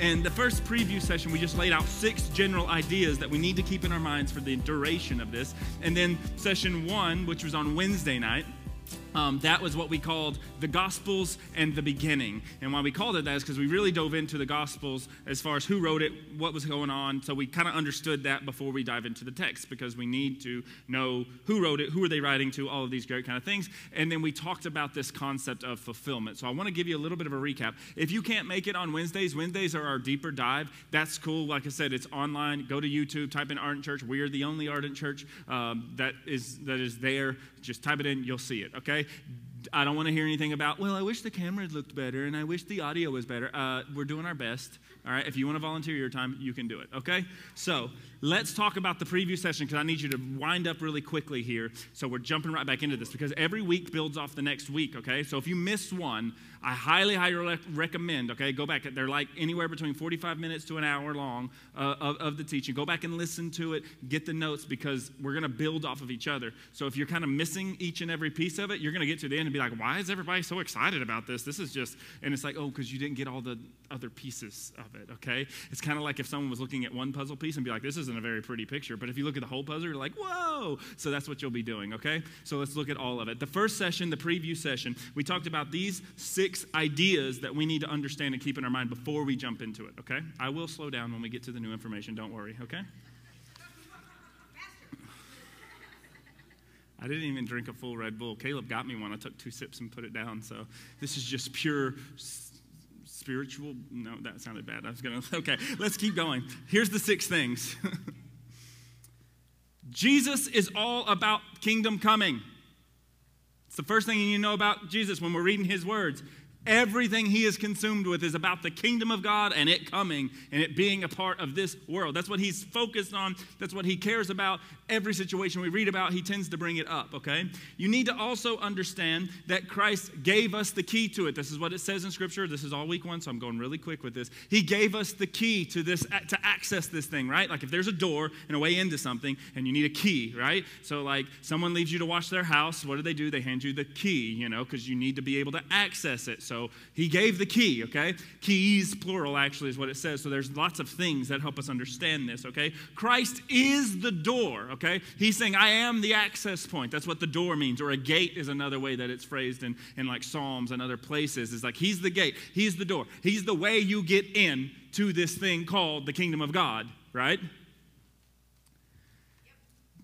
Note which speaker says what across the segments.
Speaker 1: And the first preview session, we just laid out six general ideas that we need to keep in our minds for the duration of this. And then session one, which was on Wednesday night, um, that was what we called the Gospels and the beginning. And why we called it that is because we really dove into the Gospels as far as who wrote it, what was going on. So we kind of understood that before we dive into the text because we need to know who wrote it, who are they writing to, all of these great kind of things. And then we talked about this concept of fulfillment. So I want to give you a little bit of a recap. If you can't make it on Wednesdays, Wednesdays are our deeper dive. That's cool. Like I said, it's online. Go to YouTube, type in Ardent Church. We are the only Ardent Church um, that is that is there. Just type it in, you'll see it. Okay. I don't want to hear anything about, well, I wish the camera looked better and I wish the audio was better. Uh, we're doing our best. All right. If you want to volunteer your time, you can do it. Okay. So let's talk about the preview session because I need you to wind up really quickly here. So we're jumping right back into this because every week builds off the next week. Okay. So if you miss one, I highly, highly recommend, okay, go back. They're like anywhere between 45 minutes to an hour long uh, of, of the teaching. Go back and listen to it, get the notes because we're going to build off of each other. So if you're kind of missing each and every piece of it, you're going to get to the end and be like, why is everybody so excited about this? This is just, and it's like, oh, because you didn't get all the other pieces of it, okay? It's kind of like if someone was looking at one puzzle piece and be like, this isn't a very pretty picture. But if you look at the whole puzzle, you're like, whoa. So that's what you'll be doing, okay? So let's look at all of it. The first session, the preview session, we talked about these six six ideas that we need to understand and keep in our mind before we jump into it, okay? I will slow down when we get to the new information, don't worry, okay? I didn't even drink a full Red Bull. Caleb got me one. I took two sips and put it down. So this is just pure spiritual. No, that sounded bad. I was going to, okay, let's keep going. Here's the six things Jesus is all about kingdom coming. It's the first thing you need to know about Jesus when we're reading his words. Everything he is consumed with is about the kingdom of God and it coming and it being a part of this world. That's what he's focused on. That's what he cares about. Every situation we read about, he tends to bring it up, okay? You need to also understand that Christ gave us the key to it. This is what it says in Scripture. This is all week one, so I'm going really quick with this. He gave us the key to this, to access this thing, right? Like if there's a door and a way into something and you need a key, right? So, like someone leaves you to wash their house, what do they do? They hand you the key, you know, because you need to be able to access it. So he gave the key, okay? Keys, plural, actually, is what it says. So there's lots of things that help us understand this, okay? Christ is the door, okay? He's saying, I am the access point. That's what the door means. Or a gate is another way that it's phrased in, in like Psalms and other places. Is like, He's the gate, He's the door, He's the way you get in to this thing called the kingdom of God, right?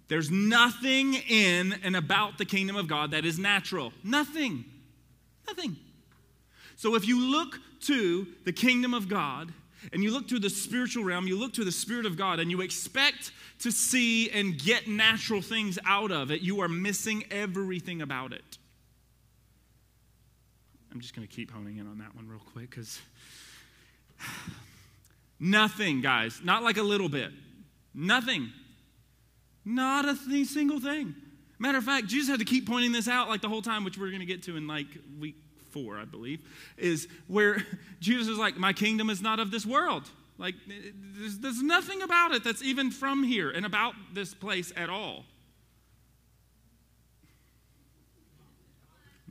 Speaker 1: There's nothing in and about the kingdom of God that is natural. Nothing. Nothing. So if you look to the kingdom of God, and you look to the spiritual realm, you look to the Spirit of God, and you expect to see and get natural things out of it, you are missing everything about it. I'm just going to keep honing in on that one real quick because nothing, guys, not like a little bit, nothing, not a th- single thing. Matter of fact, Jesus had to keep pointing this out like the whole time, which we're going to get to in like week 4, I believe, is where Jesus is like, My kingdom is not of this world. Like, there's, there's nothing about it that's even from here and about this place at all.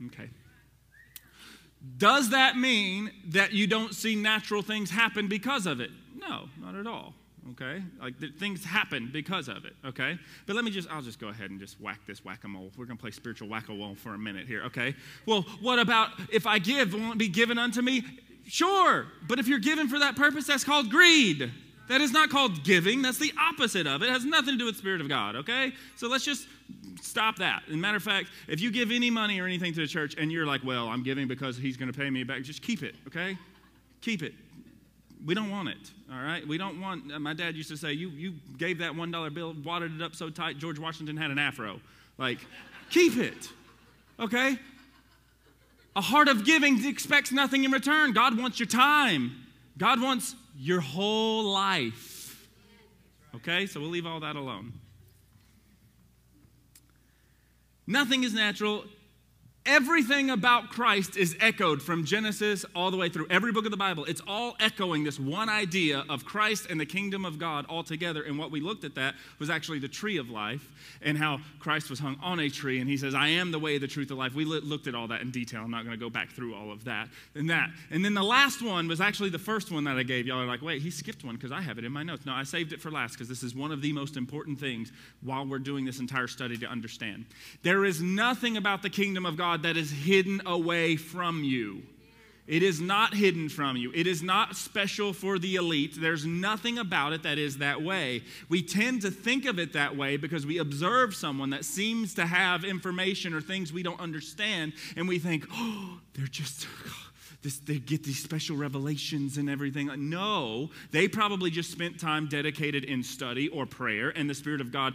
Speaker 1: Okay. Does that mean that you don't see natural things happen because of it? No, not at all okay? Like things happen because of it, okay? But let me just, I'll just go ahead and just whack this whack a mole. We're to play spiritual whack a mole for a minute here, okay? Well, what about if I give, won't be given unto me? Sure, but if you're given for that purpose, that's called greed. That is not called giving. That's the opposite of it. It has nothing to do with Spirit of God, okay? So let's just stop that. As a matter of fact, if you give any money or anything to the church and you're like, well, I'm giving because he's going to pay me back, just keep it, okay? Keep it we don't want it all right? We don't want uh, my dad used to say you, you gave that one dollar bill wadded it up so tight george washington had an afro. Like keep it okay? A heart of giving expects nothing in return. God wants your time. God wants your whole life okay? So we'll leave all that alone. Nothing is natural Everything about Christ is echoed from Genesis all the way through every book of the Bible. It's all echoing this one idea of Christ and the kingdom of God all together. And what we looked at that was actually the tree of life and how Christ was hung on a tree. And he says, I am the way, the truth, the life. We looked at all that in detail. I'm not going to go back through all of that and that. And then the last one was actually the first one that I gave. Y'all are like, wait, he skipped one because I have it in my notes. No, I saved it for last because this is one of the most important things while we're doing this entire study to understand. There is nothing about the kingdom of God that is hidden away from you. It is not hidden from you. It is not special for the elite. There's nothing about it that is that way. We tend to think of it that way because we observe someone that seems to have information or things we don't understand, and we think, oh, they're just this, they get these special revelations and everything. No, they probably just spent time dedicated in study or prayer, and the Spirit of God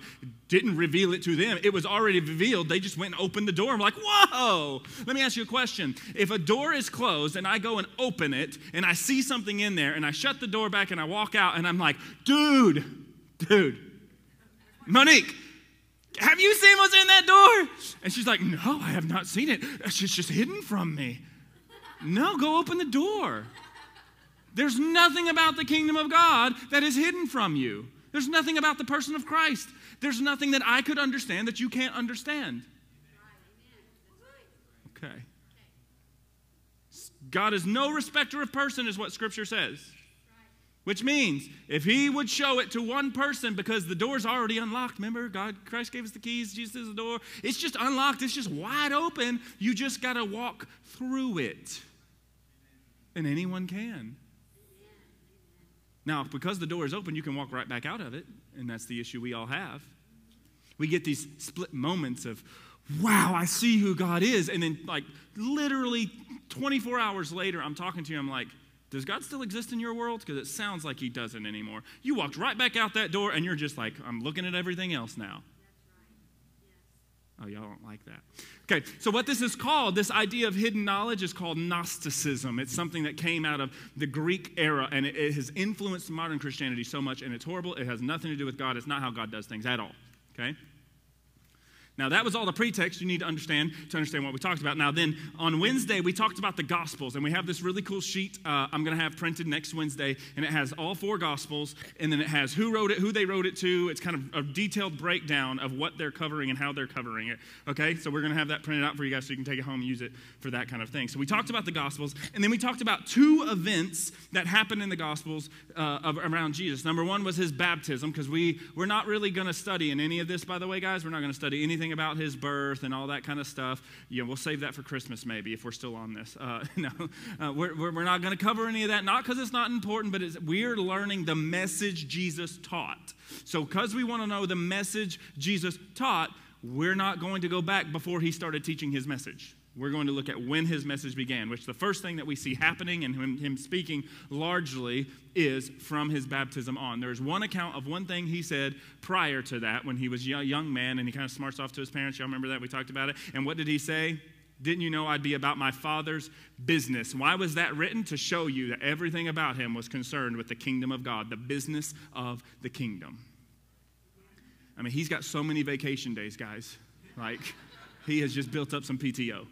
Speaker 1: didn't reveal it to them. It was already revealed. They just went and opened the door. I'm like, whoa! Let me ask you a question. If a door is closed and I go and open it and I see something in there and I shut the door back and I walk out and I'm like, dude, dude, Monique, have you seen what's in that door? And she's like, no, I have not seen it. It's just hidden from me. No, go open the door. There's nothing about the kingdom of God that is hidden from you. There's nothing about the person of Christ. There's nothing that I could understand that you can't understand. Okay. God is no respecter of person, is what Scripture says. Which means if he would show it to one person because the door's already unlocked, remember, God, Christ gave us the keys, Jesus is the door. It's just unlocked, it's just wide open. You just got to walk through it and anyone can. Now, because the door is open, you can walk right back out of it, and that's the issue we all have. We get these split moments of, wow, I see who God is. And then, like, literally 24 hours later, I'm talking to you, I'm like, does God still exist in your world? Because it sounds like He doesn't anymore. You walked right back out that door, and you're just like, I'm looking at everything else now. Oh, y'all don't like that. Okay, so what this is called, this idea of hidden knowledge, is called Gnosticism. It's something that came out of the Greek era, and it, it has influenced modern Christianity so much, and it's horrible. It has nothing to do with God. It's not how God does things at all. Okay? Now, that was all the pretext you need to understand to understand what we talked about. Now, then on Wednesday, we talked about the Gospels, and we have this really cool sheet uh, I'm going to have printed next Wednesday, and it has all four Gospels, and then it has who wrote it, who they wrote it to. It's kind of a detailed breakdown of what they're covering and how they're covering it. Okay, so we're going to have that printed out for you guys so you can take it home and use it for that kind of thing. So we talked about the Gospels, and then we talked about two events that happened in the Gospels uh, of, around Jesus. Number one was his baptism, because we, we're not really going to study in any of this, by the way, guys. We're not going to study anything about his birth and all that kind of stuff, know, we'll save that for Christmas maybe if we're still on this. Uh, no, uh, we're, we're not going to cover any of that, not because it's not important, but we're learning the message Jesus taught. So, because we want to know the message Jesus taught, we're not going to go back before he started teaching his message. We're going to look at when his message began, which the first thing that we see happening and him, him, speaking largely is from his baptism on. There's one account of one thing he said prior to that when he was a young man and he kind of smarts off to his parents. Y'all remember that? We talked about it. And what did he say? Didn't you know I'd be about my father's business? Why was that written? To show you that everything about him was concerned with the kingdom of God, the business of the kingdom. I mean, he's got so many vacation days, guys. Like, he has just built up some PTO.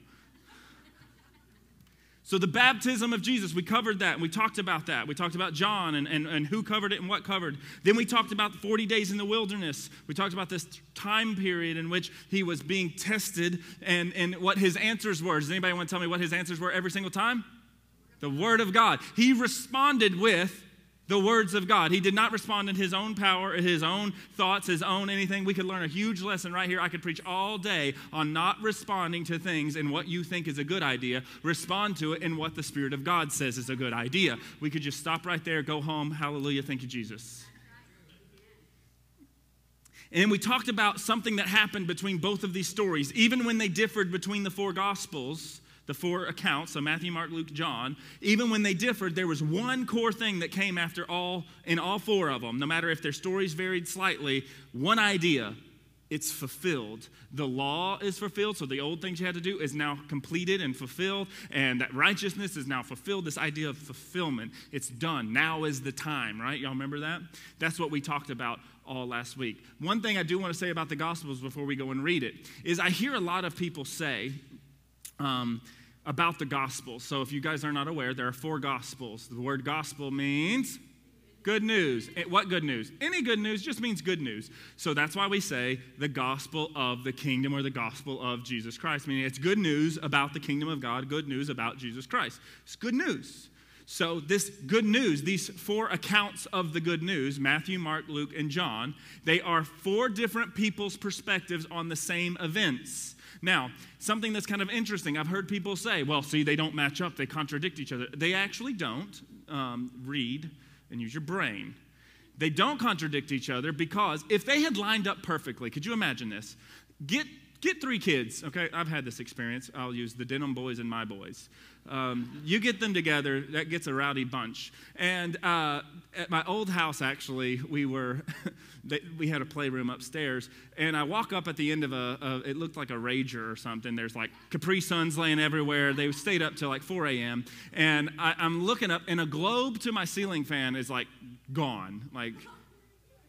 Speaker 1: So, the baptism of Jesus, we covered that and we talked about that. We talked about John and, and, and who covered it and what covered. Then we talked about the 40 days in the wilderness. We talked about this time period in which he was being tested and, and what his answers were. Does anybody want to tell me what his answers were every single time? The Word of God. He responded with the words of God. He did not respond in his own power, his own thoughts, his own anything. We could learn a huge lesson right here. I could preach all day on not responding to things in what you think is a good idea. Respond to it in what the Spirit of God says is a good idea. We could just stop right there, go home. Hallelujah. Thank you, Jesus. And we talked about something that happened between both of these stories, even when they differed between the four Gospels the four accounts, so Matthew, Mark, Luke, John, even when they differed, there was one core thing that came after all in all four of them. No matter if their stories varied slightly, one idea it's fulfilled. The law is fulfilled, so the old things you had to do is now completed and fulfilled, and that righteousness is now fulfilled. This idea of fulfillment, it's done. Now is the time, right? Y'all remember that? That's what we talked about all last week. One thing I do want to say about the Gospels before we go and read it is I hear a lot of people say, um, about the gospel. So if you guys are not aware, there are four gospels. The word gospel means good news. Eh, what good news? Any good news just means good news. So that's why we say the gospel of the kingdom or the gospel of Jesus Christ, meaning it's good news about the kingdom of God, good news about Jesus Christ. It's good news. So, this good news, these four accounts of the good news Matthew, Mark, Luke, and John they are four different people's perspectives on the same events. Now, something that's kind of interesting, I've heard people say, well, see, they don't match up, they contradict each other. They actually don't. Um, read and use your brain. They don't contradict each other because if they had lined up perfectly, could you imagine this? Get get three kids, okay? I've had this experience. I'll use the Denham boys and my boys. Um, you get them together, that gets a rowdy bunch. And uh, at my old house, actually, we were, we had a playroom upstairs. And I walk up at the end of a, a, it looked like a Rager or something. There's like Capri Suns laying everywhere. They stayed up till like 4 a.m. And I, I'm looking up, and a globe to my ceiling fan is like gone. Like,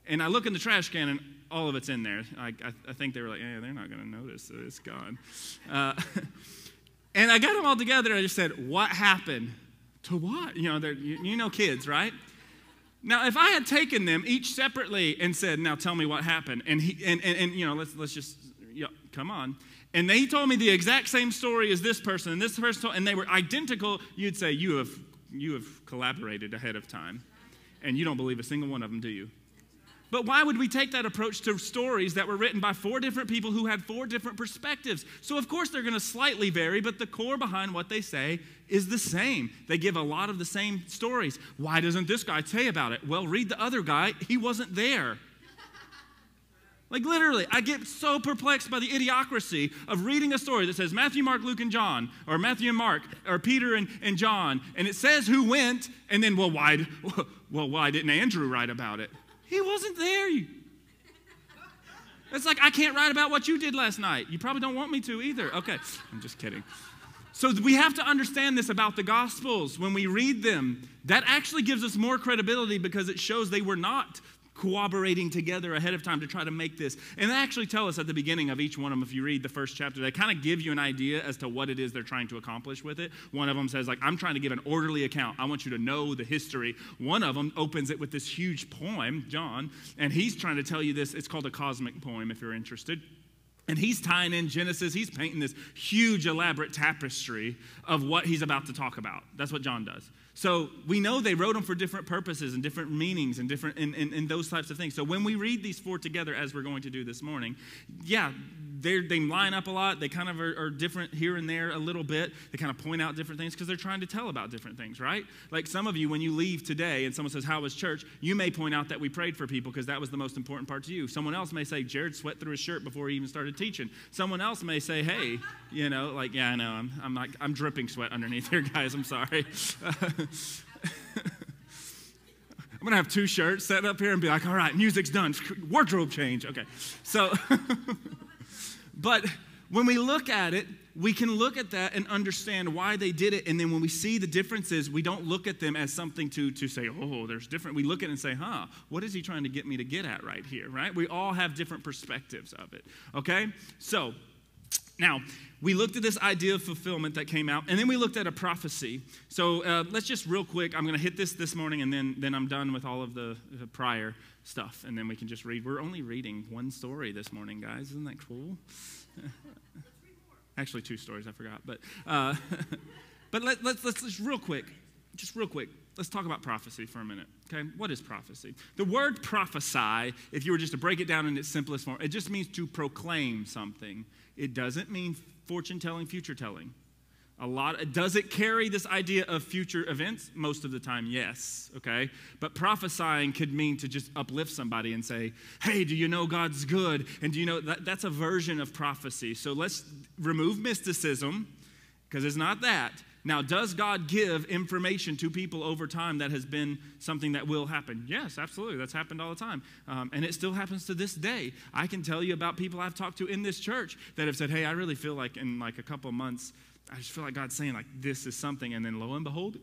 Speaker 1: and I look in the trash can, and all of it's in there. I, I, I think they were like, yeah, they're not going to notice that it's gone. Uh, and I got them all together. I just said, what happened? To what? You know, you, you know kids, right? Now, if I had taken them each separately and said, now tell me what happened, and, he, and, and, and you know, let's, let's just, come on. And they told me the exact same story as this person, and this person told, and they were identical, you'd say, you have, you have collaborated ahead of time. And you don't believe a single one of them, do you? But why would we take that approach to stories that were written by four different people who had four different perspectives? So, of course, they're going to slightly vary, but the core behind what they say is the same. They give a lot of the same stories. Why doesn't this guy say about it? Well, read the other guy, he wasn't there. Like literally, I get so perplexed by the idiocracy of reading a story that says Matthew, Mark, Luke, and John, or Matthew and Mark, or Peter and, and John, and it says who went, and then, well, why, well, why didn't Andrew write about it? He wasn't there. It's like, I can't write about what you did last night. You probably don't want me to either. Okay, I'm just kidding. So we have to understand this about the Gospels. When we read them, that actually gives us more credibility because it shows they were not cooperating together ahead of time to try to make this. And they actually tell us at the beginning of each one of them, if you read the first chapter, they kind of give you an idea as to what it is they're trying to accomplish with it. One of them says, like, I'm trying to give an orderly account. I want you to know the history. One of them opens it with this huge poem, John, and he's trying to tell you this. It's called a cosmic poem, if you're interested. And he's tying in Genesis, he's painting this huge, elaborate tapestry of what he's about to talk about. That's what John does. So we know they wrote them for different purposes and different meanings and different and, and, and those types of things. So when we read these four together, as we're going to do this morning, yeah, they line up a lot. They kind of are, are, different here and there a little bit. They kind of point out different things because they're trying to tell about different things, right? Like some of you, when you leave today and someone says, How was church? You may point out that we prayed for people because that was the most important part to you. Someone else may say, Jared sweat through his shirt before he even started teaching. Someone else may say, Hey, you know, like, yeah, I know, I'm, I'm, not, I'm dripping sweat underneath here, guys. I'm sorry. I'm gonna have two shirts set up here and be like, all right, music's done, wardrobe change. Okay. So, but when we look at it, we can look at that and understand why they did it. And then when we see the differences, we don't look at them as something to, to say, oh, there's different. We look at it and say, huh, what is he trying to get me to get at right here, right? We all have different perspectives of it, okay? So, now, we looked at this idea of fulfillment that came out, and then we looked at a prophecy. So uh, let's just real quick, I'm going to hit this this morning, and then, then I'm done with all of the, the, prior stuff, and then we can just read. We're only reading one story this morning, guys. Isn't that cool? Actually, two stories, I forgot. But, uh, but let, let's, let's just real quick, just real quick, let's talk about prophecy for a minute. Okay, what is prophecy? The word prophesy, if you were just to break it down in its simplest form, it just means to proclaim something. It doesn't mean fortune telling, future telling. A lot does it carry this idea of future events? Most of the time, yes. Okay, but prophesying could mean to just uplift somebody and say, "Hey, do you know God's good?" And do you know that that's a version of prophecy. So let's remove mysticism because it's not that. Now, does God give information to people over time that has been something that will happen? Yes, absolutely. That's happened all the time. Um, and it still happens to this day. I can tell you about people I've talked to in this church that have said, hey, I really feel like in like a couple of months, I just feel like God's saying, like, this is something. And then lo and behold,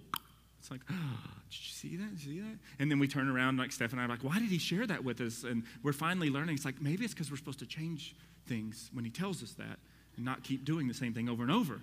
Speaker 1: it's like, oh, did you see that? Did you see that? And then we turn around, like Steph and I are like, why did he share that with us? And we're finally learning. It's like, maybe it's because we're supposed to change things when he tells us that and not keep doing the same thing over and over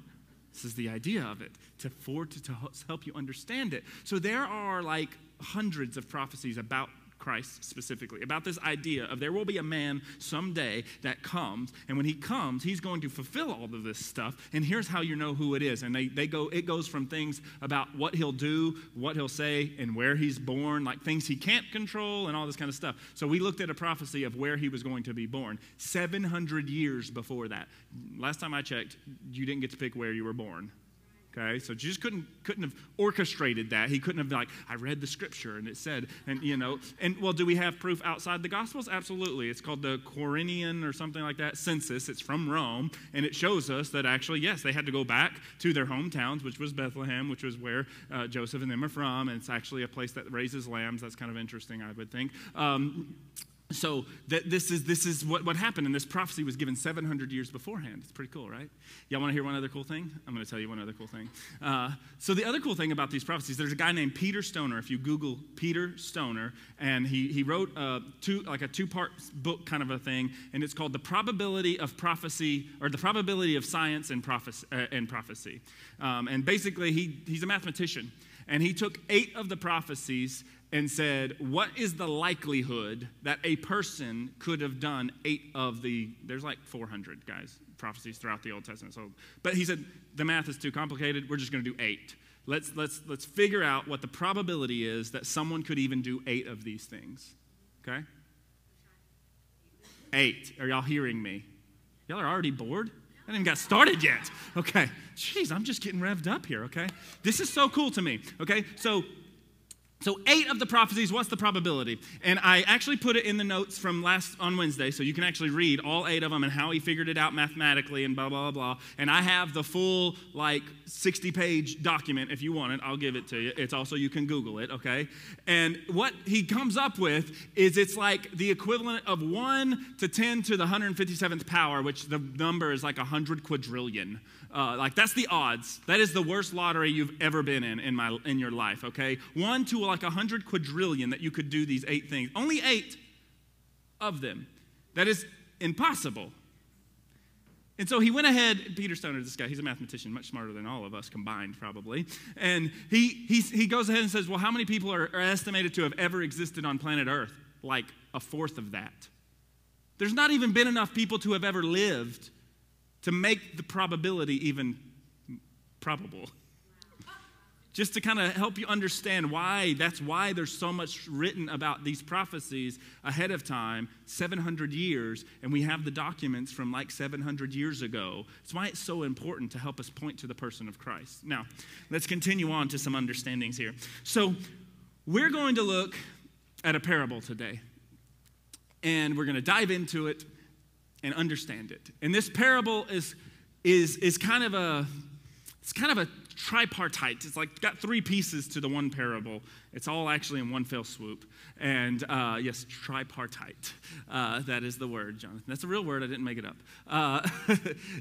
Speaker 1: This is the idea of it, to, for, to, to help you understand it. So there are like hundreds of prophecies about Christ specifically, about this idea of there will be a man someday that comes, and when he comes, he's going to fulfill all of this stuff. And here's how you know who it is. And they, they go, it goes from things about what he'll do, what he'll say, and where he's born, like things he can't control, and all this kind of stuff. So we looked at a prophecy of where he was going to be born 700 years before that. Last time I checked, you didn't get to pick where you were born. Okay, so Jesus couldn't couldn't have orchestrated that. He couldn't have been like, I read the scripture and it said, and you know, and well, do we have proof outside the Gospels? Absolutely. It's called the Quirinian or something like that census. It's from Rome, and it shows us that actually, yes, they had to go back to their hometowns, which was Bethlehem, which was where uh, Joseph and them are from, and it's actually a place that raises lambs. That's kind of interesting, I would think. Um, so that this is this is what, what happened and this prophecy was given 700 years beforehand. It's pretty cool right? Y'all want to hear one other cool thing? I'm going to tell you one other cool thing. Uh, so the other cool thing about these prophecies there's a guy named peter stoner. If you google peter stoner and he, he wrote a two, like a two-part book kind of a thing and it's called the probability of prophecy or the probability of science and prophecy, uh, and, prophecy. Um, and basically he, he's a mathematician and he took eight of the prophecies and said, What is the likelihood that a person could have done eight of the, there's like 400 guys, prophecies throughout the Old Testament. So, but he said, The math is too complicated. We're just going to do eight. Let's, let's, let's figure out what the probability is that someone could even do eight of these things. Okay? Eight. Are y'all hearing me? Y'all are already bored? I haven't even got started yet. Okay. Jeez, I'm just getting revved up here, okay? This is so cool to me, okay? So so, eight of the prophecies, what's the probability? And I actually put it in the notes from last on Wednesday, so you can actually read all eight of them and how he figured it out mathematically and blah, blah, blah. And I have the full, like, 60 page document if you want it. I'll give it to you. It's also, you can Google it, okay? And what he comes up with is it's like the equivalent of 1 to 10 to the 157th power, which the number is like 100 quadrillion. Uh, like that's the odds. That is the worst lottery you've ever been in in my in your life. Okay, one to like a hundred quadrillion that you could do these eight things. Only eight of them. That is impossible. And so he went ahead, Peter Stoner, this guy, he's a mathematician, much smarter than all of us combined, probably. And he, he, he goes ahead and says, Well, how many people are, are estimated to have ever existed on planet Earth? Like a fourth of that. There's not even been enough people to have ever lived to make the probability even probable. Just to kind of help you understand why, that's why there's so much written about these prophecies ahead of time, 700 years, and we have the documents from like 700 years ago. That's why it's so important to help us point to the person of Christ. Now, let's continue on to some understandings here. So, we're going to look at a parable today, and we're going to dive into it and understand it. And this parable is, is, is kind of a, it's kind of a tripartite. It's like got three pieces to the one parable. It's all actually in one fell swoop. And uh, yes, tripartite. Uh, that is the word, Jonathan. That's a real word. I didn't make it up. Uh,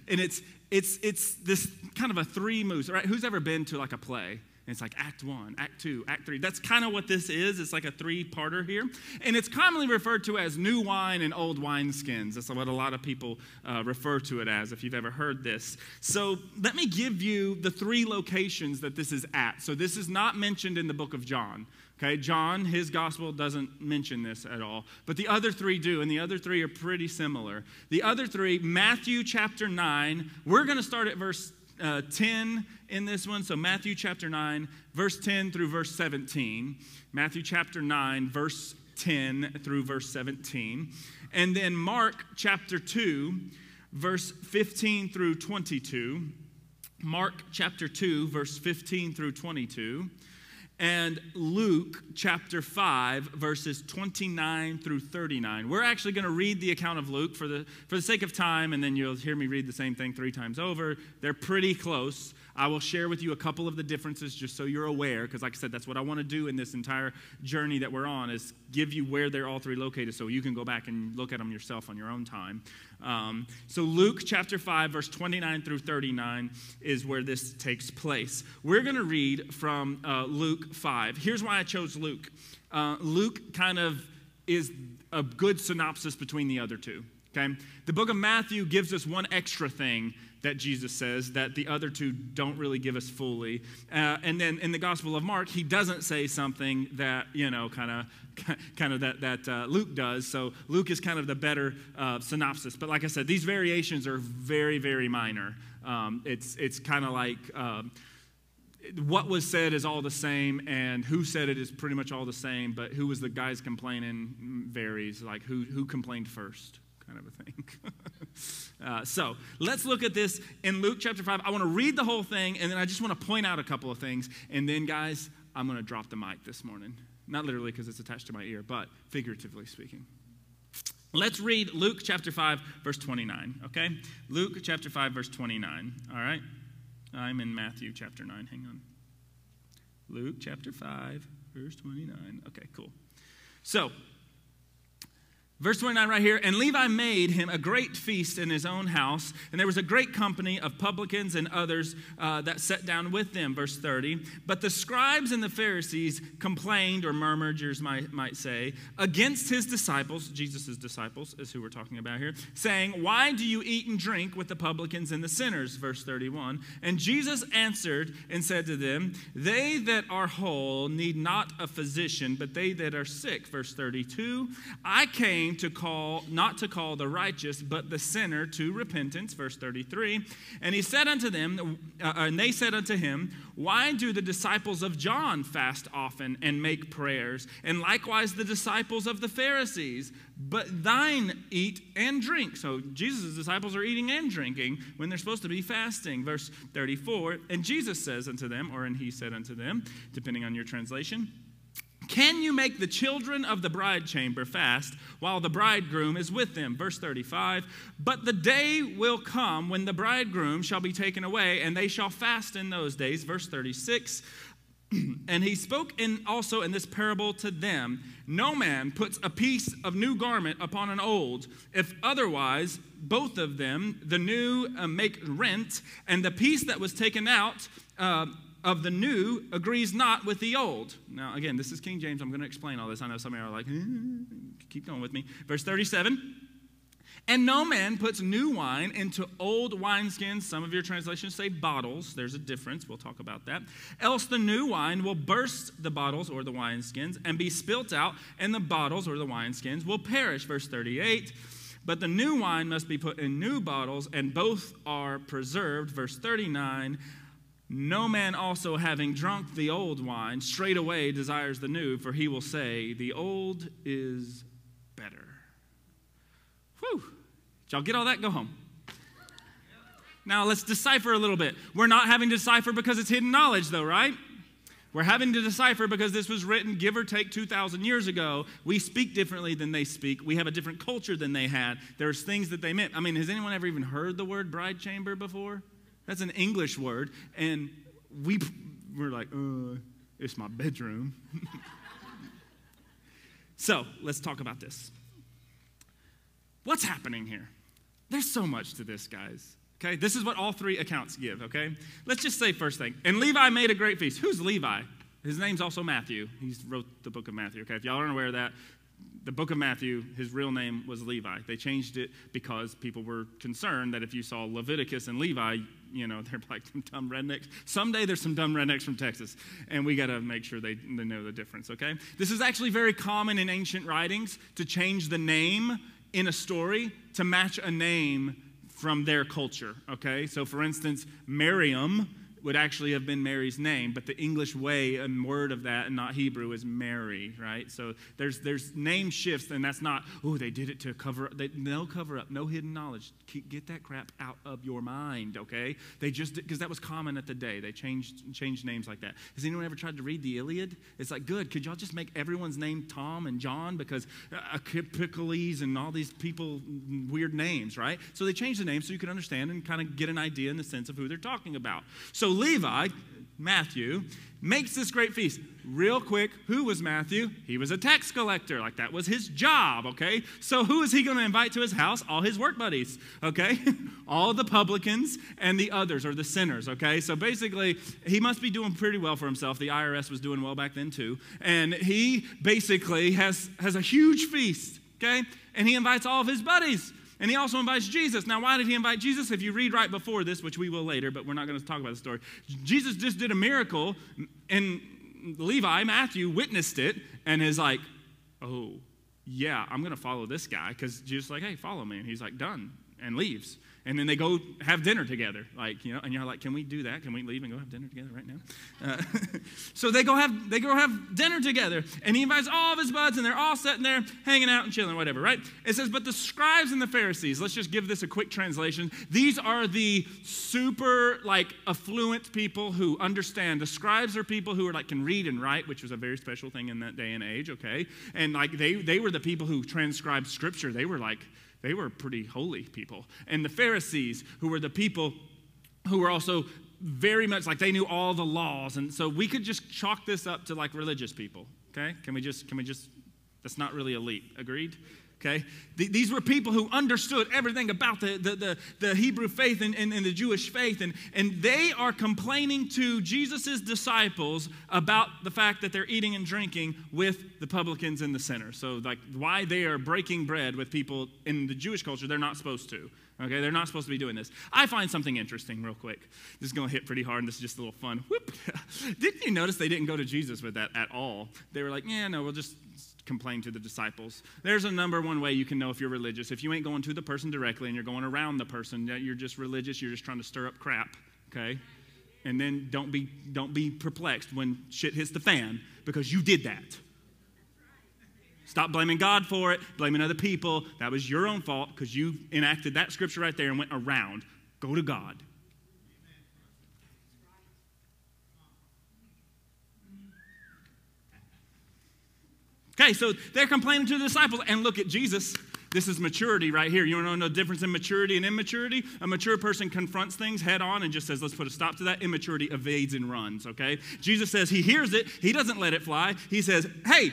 Speaker 1: and it's it's it's this kind of a three moves. Right? Who's ever been to like a play? And it's like Act One, Act Two, Act Three. That's kind of what this is. It's like a three parter here. And it's commonly referred to as new wine and old wineskins. That's what a lot of people uh, refer to it as, if you've ever heard this. So let me give you the three locations that this is at. So this is not mentioned in the book of John. Okay, John, his gospel doesn't mention this at all, but the other three do, and the other three are pretty similar. The other three, Matthew chapter 9, we're going to start at verse uh, 10 in this one. So, Matthew chapter 9, verse 10 through verse 17. Matthew chapter 9, verse 10 through verse 17. And then Mark chapter 2, verse 15 through 22. Mark chapter 2, verse 15 through 22 and Luke chapter 5, verses 29 through 39. We're actually going to read the account of Luke for the, for the sake of time, and then you'll hear me read the same thing three times over. They're pretty close. I will share with you a couple of the differences just so you're aware, because like I said, that's what I want to do in this entire journey that we're on is give you where they're all three located so you can go back and look at them yourself on your own time. Um, so Luke chapter 5, verse 29 through 39 is where this takes place. We're going to read from uh, Luke 5. Here's why I chose Luke. Uh, Luke kind of is a good synopsis between the other two. Okay? The book of Matthew gives us one extra thing that Jesus says that the other two don't really give us fully. Uh, and then in the Gospel of Mark, he doesn't say something that, you know, kind of kind of that, that uh, Luke does. So Luke is kind of the better uh, synopsis. But like I said, these variations are very, very minor. Um, it's it's kind of like um, what was said is all the same, and who said it is pretty much all the same, but who was the guys complaining varies, like who, who complained first, kind of a thing. uh, so let's look at this in Luke chapter 5. I want to read the whole thing, and then I just want to point out a couple of things, and then, guys, I'm going to drop the mic this morning. Not literally because it's attached to my ear, but figuratively speaking. Let's read Luke chapter 5, verse 29, okay? Luke chapter 5, verse 29, all right? I'm in Matthew chapter 9. Hang on. Luke chapter 5, verse 29. Okay, cool. So, Verse 29 right here, and Levi made him a great feast in his own house, and there was a great company of publicans and others uh, that sat down with them. Verse 30. But the scribes and the Pharisees complained, or murmured, yours might, might say, against his disciples, Jesus' disciples is who we're talking about here, saying, Why do you eat and drink with the publicans and the sinners? Verse 31. And Jesus answered and said to them, They that are whole need not a physician, but they that are sick. Verse 32. I came to call, not to call the righteous, but the sinner to repentance. Verse 33. And he said unto them, uh, and they said unto him, Why do the disciples of John fast often and make prayers, and likewise the disciples of the Pharisees? But thine eat and drink. So Jesus' disciples are eating and drinking when they're supposed to be fasting. Verse 34. And Jesus says unto them, or and he said unto them, depending on your translation, can you make the children of the bride chamber fast while the bridegroom is with them? Verse 35. But the day will come when the bridegroom shall be taken away, and they shall fast in those days. Verse 36. and he spoke in also in this parable to them No man puts a piece of new garment upon an old, if otherwise both of them, the new, uh, make rent, and the piece that was taken out, uh, of the new agrees not with the old. Now, again, this is King James. I'm going to explain all this. I know some of you are like, eh, keep going with me. Verse 37. And no man puts new wine into old wineskins. Some of your translations say bottles. There's a difference. We'll talk about that. Else the new wine will burst the bottles or the wineskins and be spilt out, and the bottles or the wineskins will perish. Verse 38. But the new wine must be put in new bottles, and both are preserved. Verse 39. No man also, having drunk the old wine, straightway desires the new, for he will say, The old is better. Whew. Did y'all get all that? Go home. Now let's decipher a little bit. We're not having to decipher because it's hidden knowledge, though, right? We're having to decipher because this was written, give or take, 2,000 years ago. We speak differently than they speak. We have a different culture than they had. There's things that they meant. I mean, has anyone ever even heard the word bride chamber before? That's an English word. And we were like, uh, it's my bedroom. so let's talk about this. What's happening here? There's so much to this, guys. Okay, this is what all three accounts give, okay? Let's just say first thing. And Levi made a great feast. Who's Levi? His name's also Matthew. He wrote the book of Matthew, okay? If y'all aren't aware of that, the book of Matthew, his real name was Levi. They changed it because people were concerned that if you saw Leviticus and Levi, you know, they're like dumb rednecks. Someday there's some dumb rednecks from Texas, and we got to make sure they, they know the difference, okay? This is actually very common in ancient writings to change the name in a story to match a name from their culture, okay? So, for instance, Miriam would actually have been Mary's name, but the English way and word of that and not Hebrew is Mary, right? So there's there's name shifts, and that's not oh they did it to cover up. They, no cover up, no hidden knowledge. Keep, get that crap out of your mind, okay? They just because that was common at the day. They changed changed names like that. Has anyone ever tried to read the Iliad? It's like good. Could y'all just make everyone's name Tom and John because uh, and all these people weird names, right? So they changed the name so you could understand and kind of get an idea in the sense of who they're talking about. So Levi, Matthew, makes this great feast. Real quick, who was Matthew? He was a tax collector. Like that was his job, okay? So who is he going to invite to his house? All his work buddies, okay? All the publicans and the others, or the sinners, okay? So basically, he must be doing pretty well for himself. The IRS was doing well back then too. And he basically has, has a huge feast, okay? And he invites all of his buddies. And he also invites Jesus. Now, why did he invite Jesus? If you read right before this, which we will later, but we're not going to talk about the story, Jesus just did a miracle, and Levi, Matthew, witnessed it and is like, oh, yeah, I'm going to follow this guy because Jesus is like, hey, follow me. And he's like, done, and leaves and then they go have dinner together like you know and you're like can we do that? Can we leave and go have dinner together right now? Uh, so they go have they go have dinner together and he invites all of his buds and they're all sitting there hanging out and chilling whatever right? It says but the scribes and the pharisees let's just give this a quick translation these are the super like affluent people who understand. The scribes are people who are like can read and write which was a very special thing in that day and age okay? And like they they were the people who transcribed scripture. They were like they were pretty holy people. And the Pharisees, who were the people who were also very much like they knew all the laws. And so we could just chalk this up to like religious people. Okay? Can we just, can we just, that's not really elite. Agreed? Okay? these were people who understood everything about the, the, the, the Hebrew faith and, and, and, the Jewish faith. And, and they are complaining to Jesus' disciples about the fact that they're eating and drinking with the publicans and the sinners. So, like, why they are breaking bread with people in the Jewish culture they're not supposed to. Okay, they're not supposed to be doing this. I find something interesting, real quick. This is going to hit pretty hard, and this is just a little fun. Whoop! didn't you notice they didn't go to Jesus with that at all? They were like, yeah, no, we'll just complain to the disciples. There's a number one way you can know if you're religious. If you ain't going to the person directly and you're going around the person, you're just religious, you're just trying to stir up crap, okay? And then don't be don't be perplexed when shit hits the fan because you did that. Stop blaming God for it, blaming other people. That was your own fault because you enacted that scripture right there and went around. Go to God. Okay, so they're complaining to the disciples, and look at Jesus. This is maturity right here. You want to know the difference in maturity and immaturity? A mature person confronts things head on and just says, let's put a stop to that. Immaturity evades and runs, okay? Jesus says he hears it, he doesn't let it fly. He says, hey,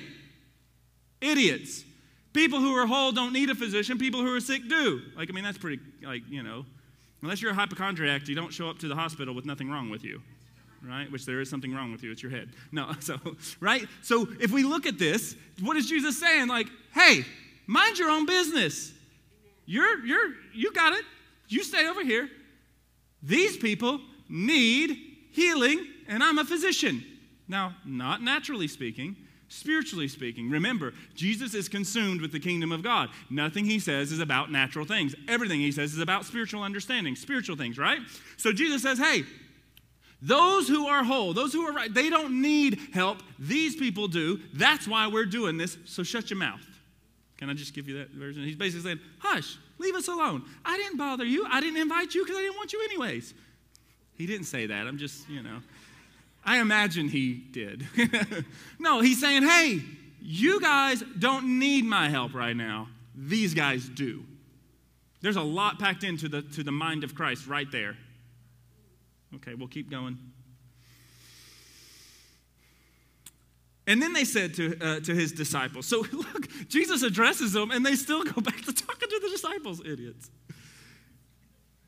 Speaker 1: idiots. People who are whole don't need a physician, people who are sick do. Like, I mean, that's pretty, like, you know, unless you're a hypochondriac, you don't show up to the hospital with nothing wrong with you right? Which there is something wrong with you, it's your head. No, so, right? So if we look at this, what is Jesus saying? Like, hey, mind your own business. You're, you're, you got it. You stay over here. These people need healing, and I'm a physician. Now, not naturally speaking, spiritually speaking. Remember, Jesus is consumed with the kingdom of God. Nothing he says is about natural things. Everything he says is about spiritual understanding, spiritual things, right? So Jesus says, hey, those who are whole, those who are right, they don't need help. These people do. That's why we're doing this. So shut your mouth. Can I just give you that version? He's basically saying, Hush, leave us alone. I didn't bother you. I didn't invite you because I didn't want you anyways. He didn't say that. I'm just, you know. I imagine he did. no, he's saying, Hey, you guys don't need my help right now. These guys do. There's a lot packed into the, to the mind of Christ right there. Okay, we'll keep going. And then they said to, uh, to his disciples, so look, Jesus addresses them and they still go back to talking to the disciples, idiots.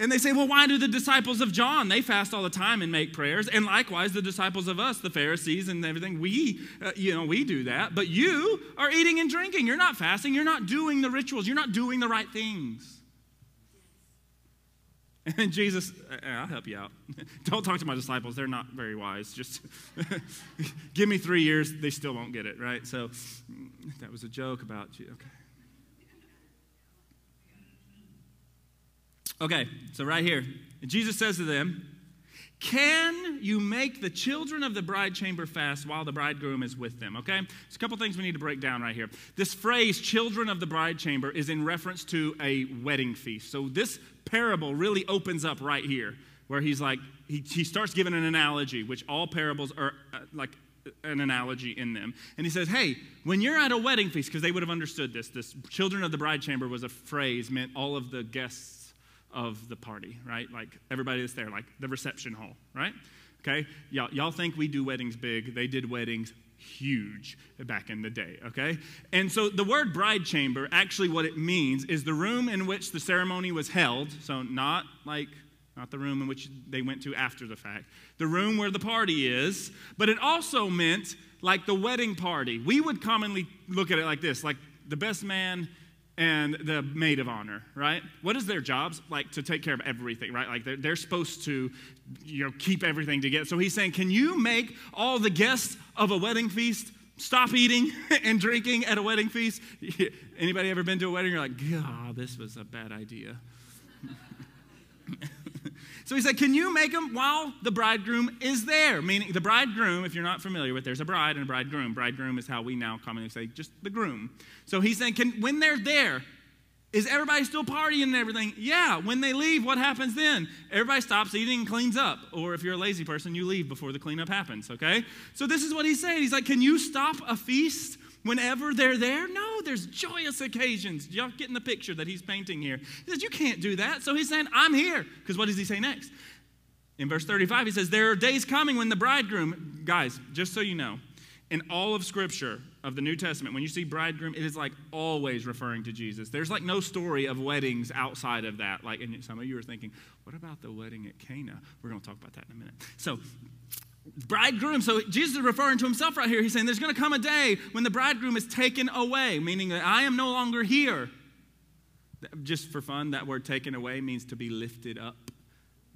Speaker 1: And they say, well, why do the disciples of John, they fast all the time and make prayers? And likewise, the disciples of us, the Pharisees and everything, we, uh, you know, we do that. But you are eating and drinking. You're not fasting. You're not doing the rituals. You're not doing the right things. And Jesus, uh, I'll help you out. Don't talk to my disciples. They're not very wise. Just give me three years, they still won't get it, right? So that was a joke about. Okay. Okay, so right here, Jesus says to them, can you make the children of the bride chamber fast while the bridegroom is with them? Okay? There's a couple things we need to break down right here. This phrase, children of the bride chamber, is in reference to a wedding feast. So this parable really opens up right here, where he's like, he, he starts giving an analogy, which all parables are uh, like an analogy in them. And he says, hey, when you're at a wedding feast, because they would have understood this, this children of the bride chamber was a phrase meant all of the guests of the party, right? Like everybody that's there, like the reception hall, right? Okay? Y'all, y'all think we do weddings big. They did weddings huge back in the day, okay? And so the word bride chamber, actually, what it means is the room in which the ceremony was held. So, not like, not the room in which they went to after the fact, the room where the party is, but it also meant like the wedding party. We would commonly look at it like this like the best man and the maid of honor, right? What is their jobs? Like to take care of everything, right? Like they're, they're supposed to, you know, keep everything together. So he's saying, can you make all the guests of a wedding feast stop eating and drinking at a wedding feast? Anybody ever been to a wedding? You're like, God, this was a bad idea. So he said, Can you make them while the bridegroom is there? Meaning, the bridegroom, if you're not familiar with, there's a bride and a bridegroom. Bridegroom is how we now commonly say just the groom. So he's saying, Can when they're there, is everybody still partying and everything? Yeah. When they leave, what happens then? Everybody stops eating and cleans up. Or if you're a lazy person, you leave before the cleanup happens, okay? So this is what he's saying. He's like, Can you stop a feast whenever they're there? No, there's joyous occasions. Y'all getting the picture that he's painting here? He says, You can't do that. So he's saying, I'm here. Because what does he say next? In verse 35, he says, There are days coming when the bridegroom, guys, just so you know, in all of Scripture of the New Testament, when you see bridegroom, it is like always referring to Jesus. There's like no story of weddings outside of that. Like, and some of you are thinking, what about the wedding at Cana? We're going to talk about that in a minute. So, bridegroom. So Jesus is referring to himself right here. He's saying there's going to come a day when the bridegroom is taken away, meaning that I am no longer here. Just for fun, that word taken away means to be lifted up.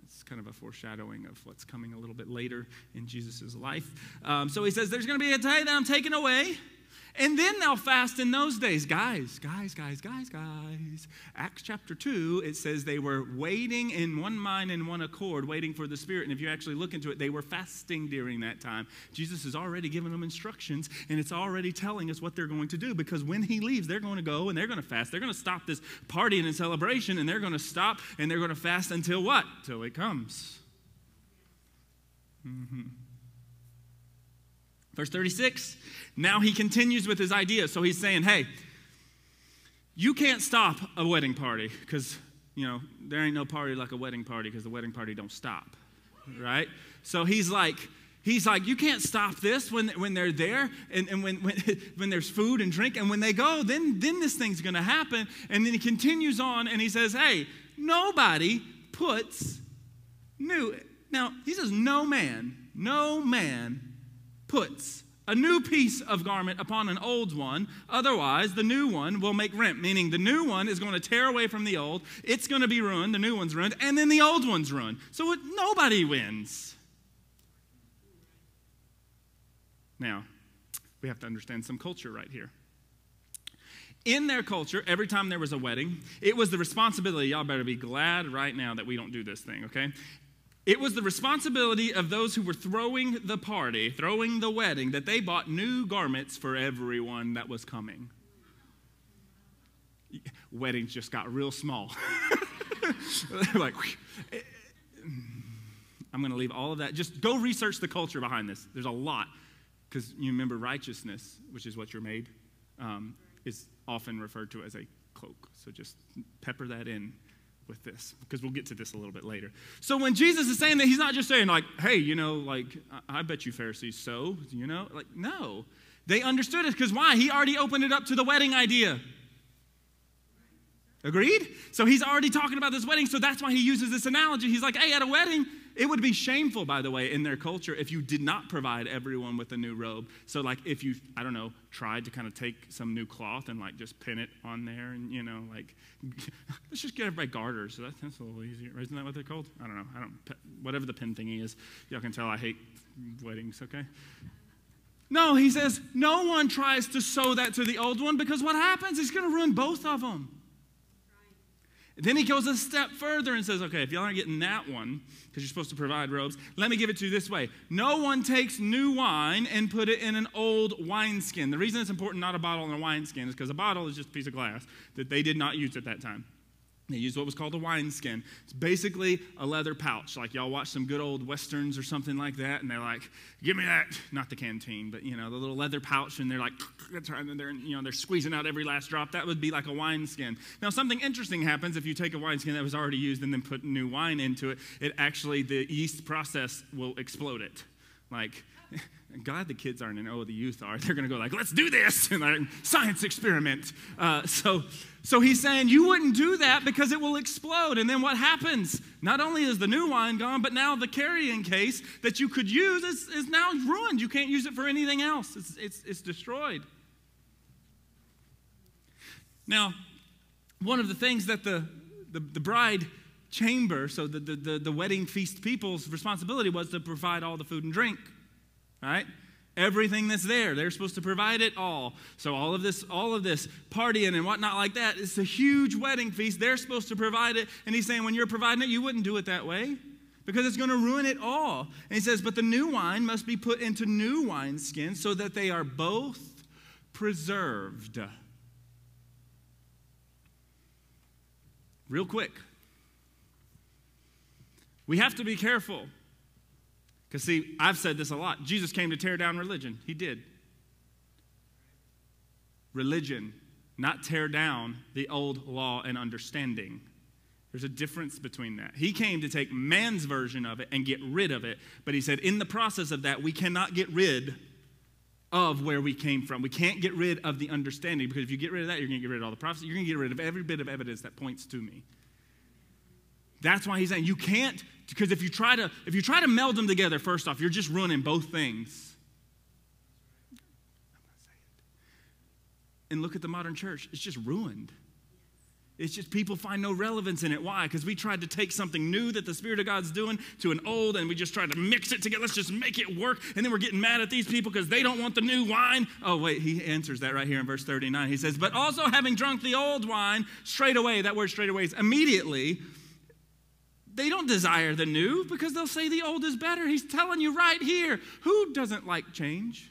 Speaker 1: It's kind of a foreshadowing of what's coming a little bit later in Jesus' life. Um, so he says, There's going to be a day that I'm taken away. And then they'll fast in those days. Guys, guys, guys, guys, guys. Acts chapter 2, it says they were waiting in one mind and one accord, waiting for the Spirit. And if you actually look into it, they were fasting during that time. Jesus has already given them instructions, and it's already telling us what they're going to do because when He leaves, they're going to go and they're going to fast. They're going to stop this partying and celebration, and they're going to stop and they're going to fast until what? Till it comes. Mm-hmm. Verse 36, now he continues with his idea. So he's saying, hey, you can't stop a wedding party because, you know, there ain't no party like a wedding party because the wedding party don't stop, right? So he's like, he's like, you can't stop this when, when they're there and, and when, when, when there's food and drink. And when they go, then, then this thing's going to happen. And then he continues on and he says, hey, nobody puts new. Now, he says, no man, no man puts a new piece of garment upon an old one. Otherwise, the new one will make rent, meaning the new one is going to tear away from the old. It's going to be ruined. The new one's ruined. And then the old one's ruined. So it, nobody wins. Now, we have to understand some culture right here. In their culture, every time there was a wedding, it was the responsibility. Y'all better be glad right now that we don't do this thing, okay? It was the responsibility of those who were throwing the party, throwing the wedding, that they bought new garments for everyone that was coming. Weddings just got real small. like, I'm going to leave all of that. Just go research the culture behind this. There's a lot. Because you remember righteousness, which is what you're made, um, is often referred to as a cloak. So just pepper that in with this because we'll get to this a little bit later. So when Jesus is saying that, he's not just saying, like, hey, you know, like, I, I bet you Pharisees so, you know, like, no. They understood it because why? He already opened it up to the wedding idea. Agreed? So he's already talking about this wedding, so that's why he uses this analogy. He's like, hey, at a wedding, it would be shameful, by the way, in their culture if you did not provide everyone with a new robe. So, like, if you, I don't know, tried to kind of take some new cloth and, like, just pin it on there and, you know, like, let's just get everybody garters. So that's a little easier. Isn't that what they're called? I don't know. I don't, whatever the pin thingy is. Y'all can tell I hate weddings, okay? No, he says, no one tries to sew that to the old one because what happens? It's going to ruin both of them. Then he goes a step further and says, okay, if y'all aren't getting that one, because you're supposed to provide robes, let me give it to you this way. No one takes new wine and put it in an old wineskin. The reason it's important, not a bottle and a wineskin, is because a bottle is just a piece of glass that they did not use at that time. They used what was called a wineskin. It's basically a leather pouch. Like y'all watch some good old westerns or something like that, and they're like, "Give me that!" Not the canteen, but you know the little leather pouch, and they're like, "That's right." and they're you know they're squeezing out every last drop. That would be like a wineskin. Now something interesting happens if you take a wineskin that was already used and then put new wine into it. It actually the yeast process will explode it. Like God, the kids aren't, and oh, the youth are. They're going to go like, let's do this, and like, science experiment. Uh, so, so he's saying you wouldn't do that because it will explode. And then what happens? Not only is the new wine gone, but now the carrying case that you could use is, is now ruined. You can't use it for anything else. It's, it's, it's destroyed. Now, one of the things that the, the, the bride chamber, so the, the, the, the wedding feast people's responsibility was to provide all the food and drink, right? Everything that's there, they're supposed to provide it all. So all of this, all of this partying and whatnot like that, it's a huge wedding feast. They're supposed to provide it, and he's saying when you're providing it, you wouldn't do it that way because it's going to ruin it all. And he says, but the new wine must be put into new wineskins so that they are both preserved. Real quick, we have to be careful. Because, see, I've said this a lot. Jesus came to tear down religion. He did. Religion, not tear down the old law and understanding. There's a difference between that. He came to take man's version of it and get rid of it. But he said, in the process of that, we cannot get rid of where we came from. We can't get rid of the understanding because if you get rid of that, you're going to get rid of all the prophecy. You're going to get rid of every bit of evidence that points to me. That's why he's saying you can't because if you try to if you try to meld them together first off, you're just ruining both things. And look at the modern church. It's just ruined. It's just people find no relevance in it. Why? Because we tried to take something new that the Spirit of God's doing to an old and we just tried to mix it together. Let's just make it work. And then we're getting mad at these people because they don't want the new wine. Oh, wait, he answers that right here in verse 39. He says, But also having drunk the old wine, straight away, that word straight away is immediately, they don't desire the new because they'll say the old is better. He's telling you right here. Who doesn't like change?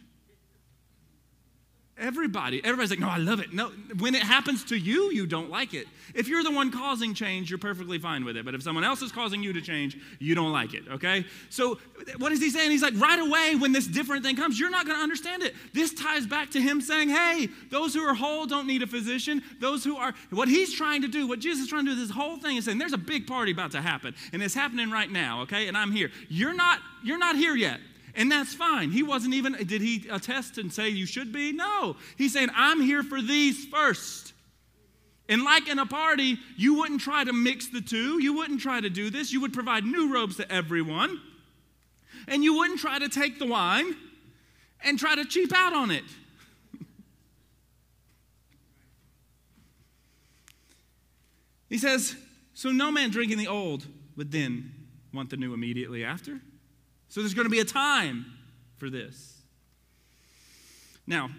Speaker 1: Everybody. Everybody's like, no, I love it. No, when it happens to you, you don't like it. If you're the one causing change, you're perfectly fine with it. But if someone else is causing you to change, you don't like it, okay? So what is he saying? He's like, right away, when this different thing comes, you're not to understand it. This ties back to him saying, hey, those who are whole don't need a physician. Those who are, what he's trying to do, what Jesus is trying to do, this whole thing is saying, there's a big party about to happen. And it's happening right now, okay? And I'm here. You're not, you're not here yet. And that's fine. He wasn't even, did he attest and say you should be? No. He's saying, I'm here for these first. And like in a party, you wouldn't try to mix the two. You wouldn't try to do this. You would provide new robes to everyone. And you wouldn't try to take the wine and try to cheap out on it. he says, So no man drinking the old would then want the new immediately after. So there's going to be a time for this. Now,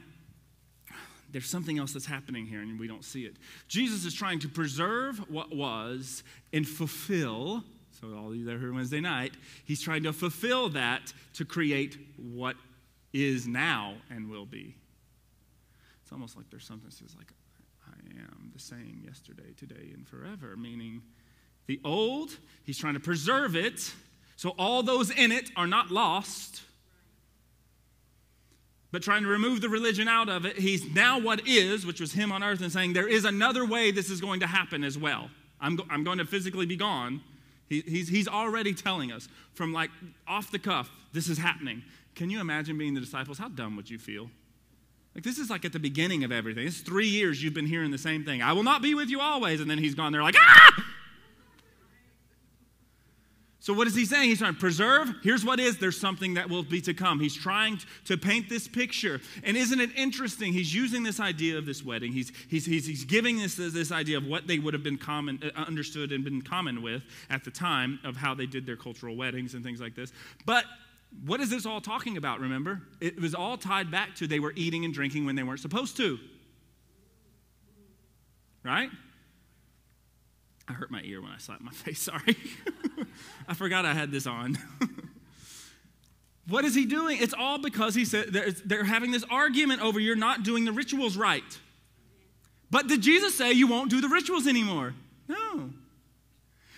Speaker 1: there's something else that's happening here and we don't see it. Jesus is trying to preserve what was and fulfill. So, all you that heard Wednesday night, he's trying to fulfill that to create what is now and will be. It's almost like there's something that says, like, I am the same yesterday, today, and forever, meaning the old, he's trying to preserve it so all those in it are not lost, but trying to remove the religion out of it. He's now what is, which was him on earth, and saying, There is another way this is going to happen as well. I'm, go- I'm going to physically be gone. He, he's, he's already telling us from like off the cuff, this is happening. Can you imagine being the disciples? How dumb would you feel? Like, this is like at the beginning of everything. It's three years you've been hearing the same thing. I will not be with you always. And then he's gone there like, ah! So, what is he saying? He's trying to preserve. Here's what is there's something that will be to come. He's trying to paint this picture. And isn't it interesting? He's using this idea of this wedding. He's, he's, he's, he's giving this, this idea of what they would have been common, uh, understood and been common with at the time of how they did their cultural weddings and things like this. But what is this all talking about, remember? It was all tied back to they were eating and drinking when they weren't supposed to. Right? I hurt my ear when I slapped my face, sorry. I forgot I had this on. what is he doing? It's all because he said they're having this argument over you're not doing the rituals right. But did Jesus say you won't do the rituals anymore? No.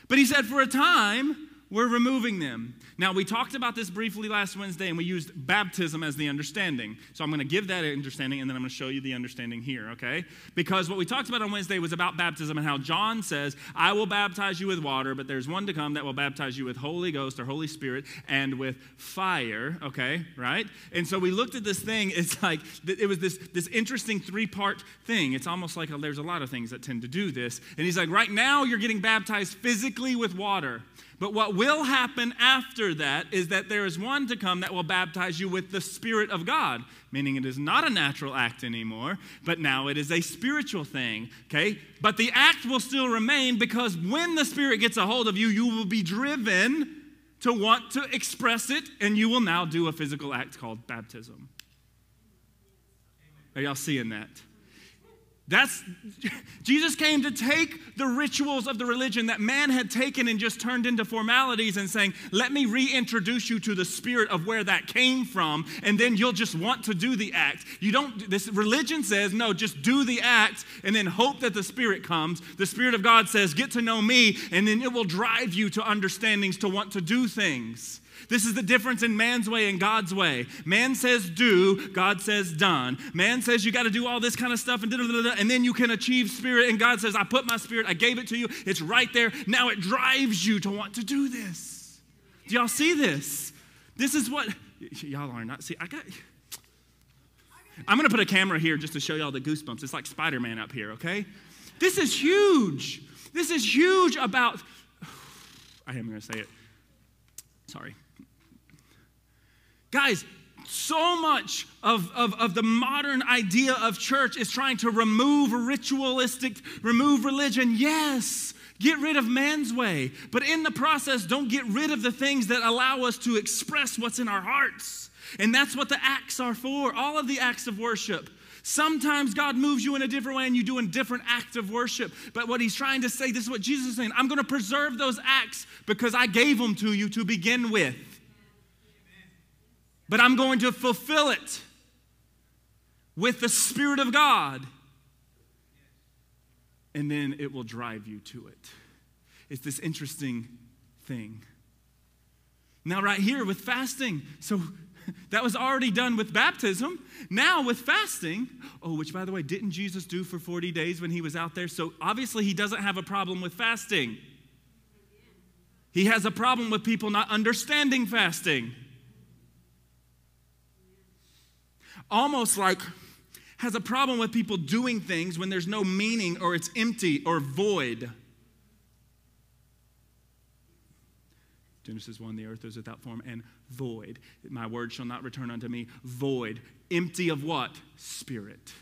Speaker 1: But he said for a time, we're removing them. Now, we talked about this briefly last Wednesday, and we used baptism as the understanding. So I'm going to give that understanding, and then I'm going to show you the understanding here, okay? Because what we talked about on Wednesday was about baptism and how John says, I will baptize you with water, but there's one to come that will baptize you with Holy Ghost or Holy Spirit and with fire, okay? Right? And so we looked at this thing. It's like, it was this, this interesting three part thing. It's almost like a, there's a lot of things that tend to do this. And he's like, right now you're getting baptized physically with water. But what will happen after that is that there is one to come that will baptize you with the Spirit of God, meaning it is not a natural act anymore, but now it is a spiritual thing, okay? But the act will still remain because when the Spirit gets a hold of you, you will be driven to want to express it, and you will now do a physical act called baptism. Are y'all seeing that? That's Jesus came to take the rituals of the religion that man had taken and just turned into formalities and saying, "Let me reintroduce you to the spirit of where that came from and then you'll just want to do the act." You don't this religion says, "No, just do the act and then hope that the spirit comes." The spirit of God says, "Get to know me and then it will drive you to understandings to want to do things." This is the difference in man's way and God's way. Man says do, God says done. Man says you got to do all this kind of stuff and, and then you can achieve spirit. And God says, I put my spirit, I gave it to you. It's right there. Now it drives you to want to do this. Do y'all see this? This is what y'all are not see. I got. I'm gonna put a camera here just to show y'all the goosebumps. It's like Spider Man up here, okay? This is huge. This is huge about. I am gonna say it. Sorry. Guys, so much of, of, of, the modern idea of church is trying to remove ritualistic, remove religion. Yes, get rid of man's way. But in the process, don't get rid of the things that allow us to express what's in our hearts. And that's what the acts are for, all of the acts of worship. Sometimes God moves you in a different way and you do a different act of worship. But what he's trying to say, this is what Jesus is saying I'm going to preserve those acts because I gave them to you to begin with but I'm going to fulfill it with the Spirit of God. And then it will drive you to it. It's this interesting thing. Now, right here with fasting, so that was already done with baptism. Now, with fasting, oh, which by the way, didn't Jesus do for 40 days when he was out there? So obviously, he doesn't have a problem with fasting. He has a problem with people not understanding fasting. Almost like has a problem with people doing things when there's no meaning or it's empty or void. Genesis 1 the earth is without form and void. My word shall not return unto me void. Empty of what? Spirit.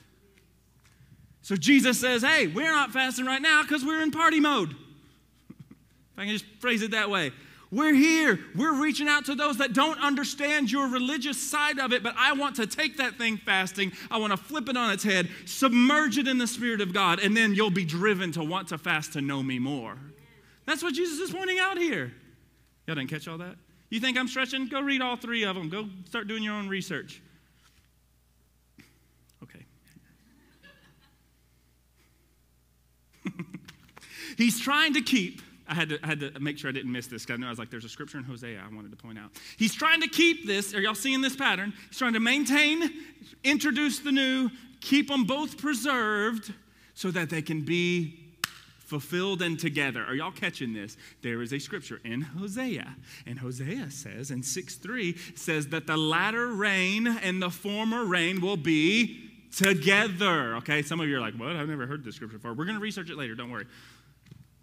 Speaker 1: So Jesus says, hey, we're not fasting right now because we're in party mode. if I can just phrase it that way. We're here. We're reaching out to those that don't understand your religious side of it, but I want to take that thing fasting. I want to flip it on its head, submerge it in the Spirit of God, and then you'll be driven to want to fast to know me more. That's what Jesus is pointing out here. Y'all didn't catch all that? You think I'm stretching? Go read all three of them. Go start doing your own research. Okay. He's trying to keep I had, to, I had to make sure I didn't miss this because I I was like, there's a scripture in Hosea I wanted to point out. He's trying to keep this. Are y'all seeing this pattern? He's trying to maintain, introduce the new, keep them both preserved so that they can be fulfilled and together. Are y'all catching this? There is a scripture in Hosea. And Hosea says in 6 3 says that the latter rain and the former rain will be together. Okay, some of you are like, what? I've never heard this scripture before. We're going to research it later, don't worry.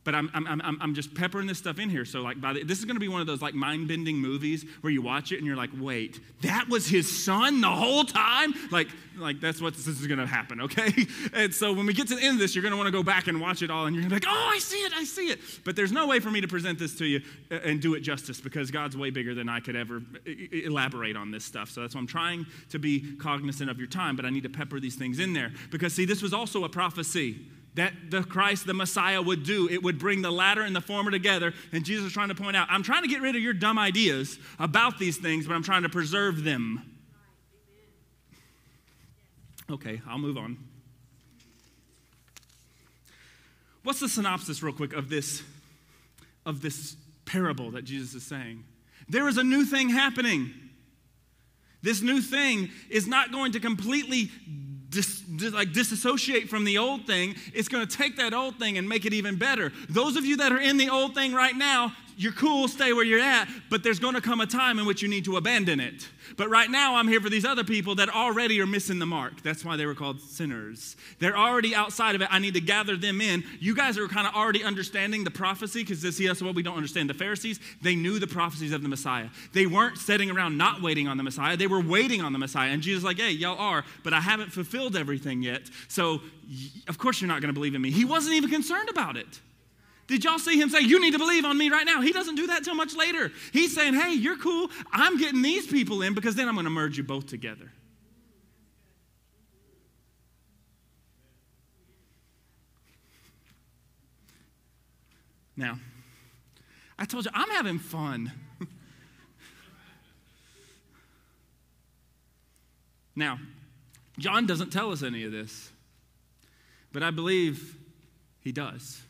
Speaker 1: But I'm, I'm, I'm, I'm just peppering this stuff in here. So, like, by the, this is going to be one of those like mind bending movies where you watch it and you're like, wait, that was his son the whole time? Like, like that's what this is going to happen, okay? And so, when we get to the end of this, you're going to want to go back and watch it all and you're going to be like, oh, I see it, I see it. But there's no way for me to present this to you and do it justice because God's way bigger than I could ever elaborate on this stuff. So, that's why I'm trying to be cognizant of your time, but I need to pepper these things in there because, see, this was also a prophecy that the Christ, the Messiah, would do. It would bring the latter and the former together. And Jesus is trying to point out, I'm trying to get rid of your dumb ideas about these things, but I'm trying to preserve them. Okay, I'll move on. What's the synopsis, real quick, of this, of this parable that Jesus is saying? There is a new thing happening. This new thing is not going to completely dis, dis, like disassociate from the old thing, it's going to take that old thing and make it even better. Those of you that are in the old thing right now, you're cool, stay where you're at, but there's going to come a time in which you need to abandon it. But right now, I'm here for these other people that already are missing the mark. That's why they were called sinners. They're already outside of it. I need to gather them in. You guys are kind of already understanding the prophecy because this that's what we don't understand. The Pharisees, they knew the prophecies of the Messiah. They weren't sitting around not waiting on the Messiah, they were waiting on the Messiah. And Jesus like, hey, y'all are, but I haven't fulfilled everything yet. So, of course, you're not going to believe in me. He wasn't even concerned about it. Did y'all see him say, You need to believe on me right now? He doesn't do that till much later. He's saying, Hey, you're cool. I'm getting these people in because then I'm going to merge you both together. Now, I told you, I'm having fun. now, John doesn't tell us any of this, but I believe he does.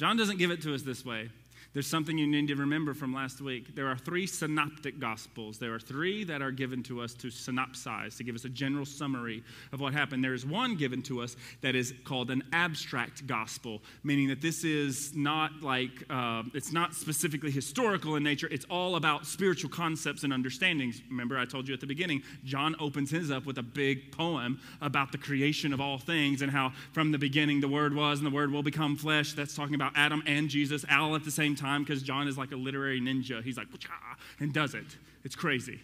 Speaker 1: John doesn't give it to us this way. There's something you need to remember from last week. There are three synoptic gospels. There are three that are given to us to synopsize, to give us a general summary of what happened. There is one given to us that is called an abstract gospel, meaning that this is not like, uh, it's not specifically historical in nature. It's all about spiritual concepts and understandings. Remember, I told you at the beginning, John opens his up with a big poem about the creation of all things and how from the beginning the Word was and the Word will become flesh. That's talking about Adam and Jesus all at the same time time because John is like a literary ninja. He's like, and does it. It's crazy.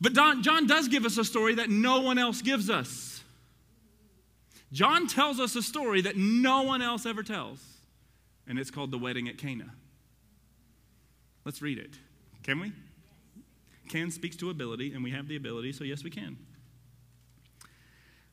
Speaker 1: But Don, John does give us a story that no one else gives us. John tells us a story that no one else ever tells, and it's called The Wedding at Cana. Let's read it. Can we? Can speaks to ability, and we have the ability, so yes, we can.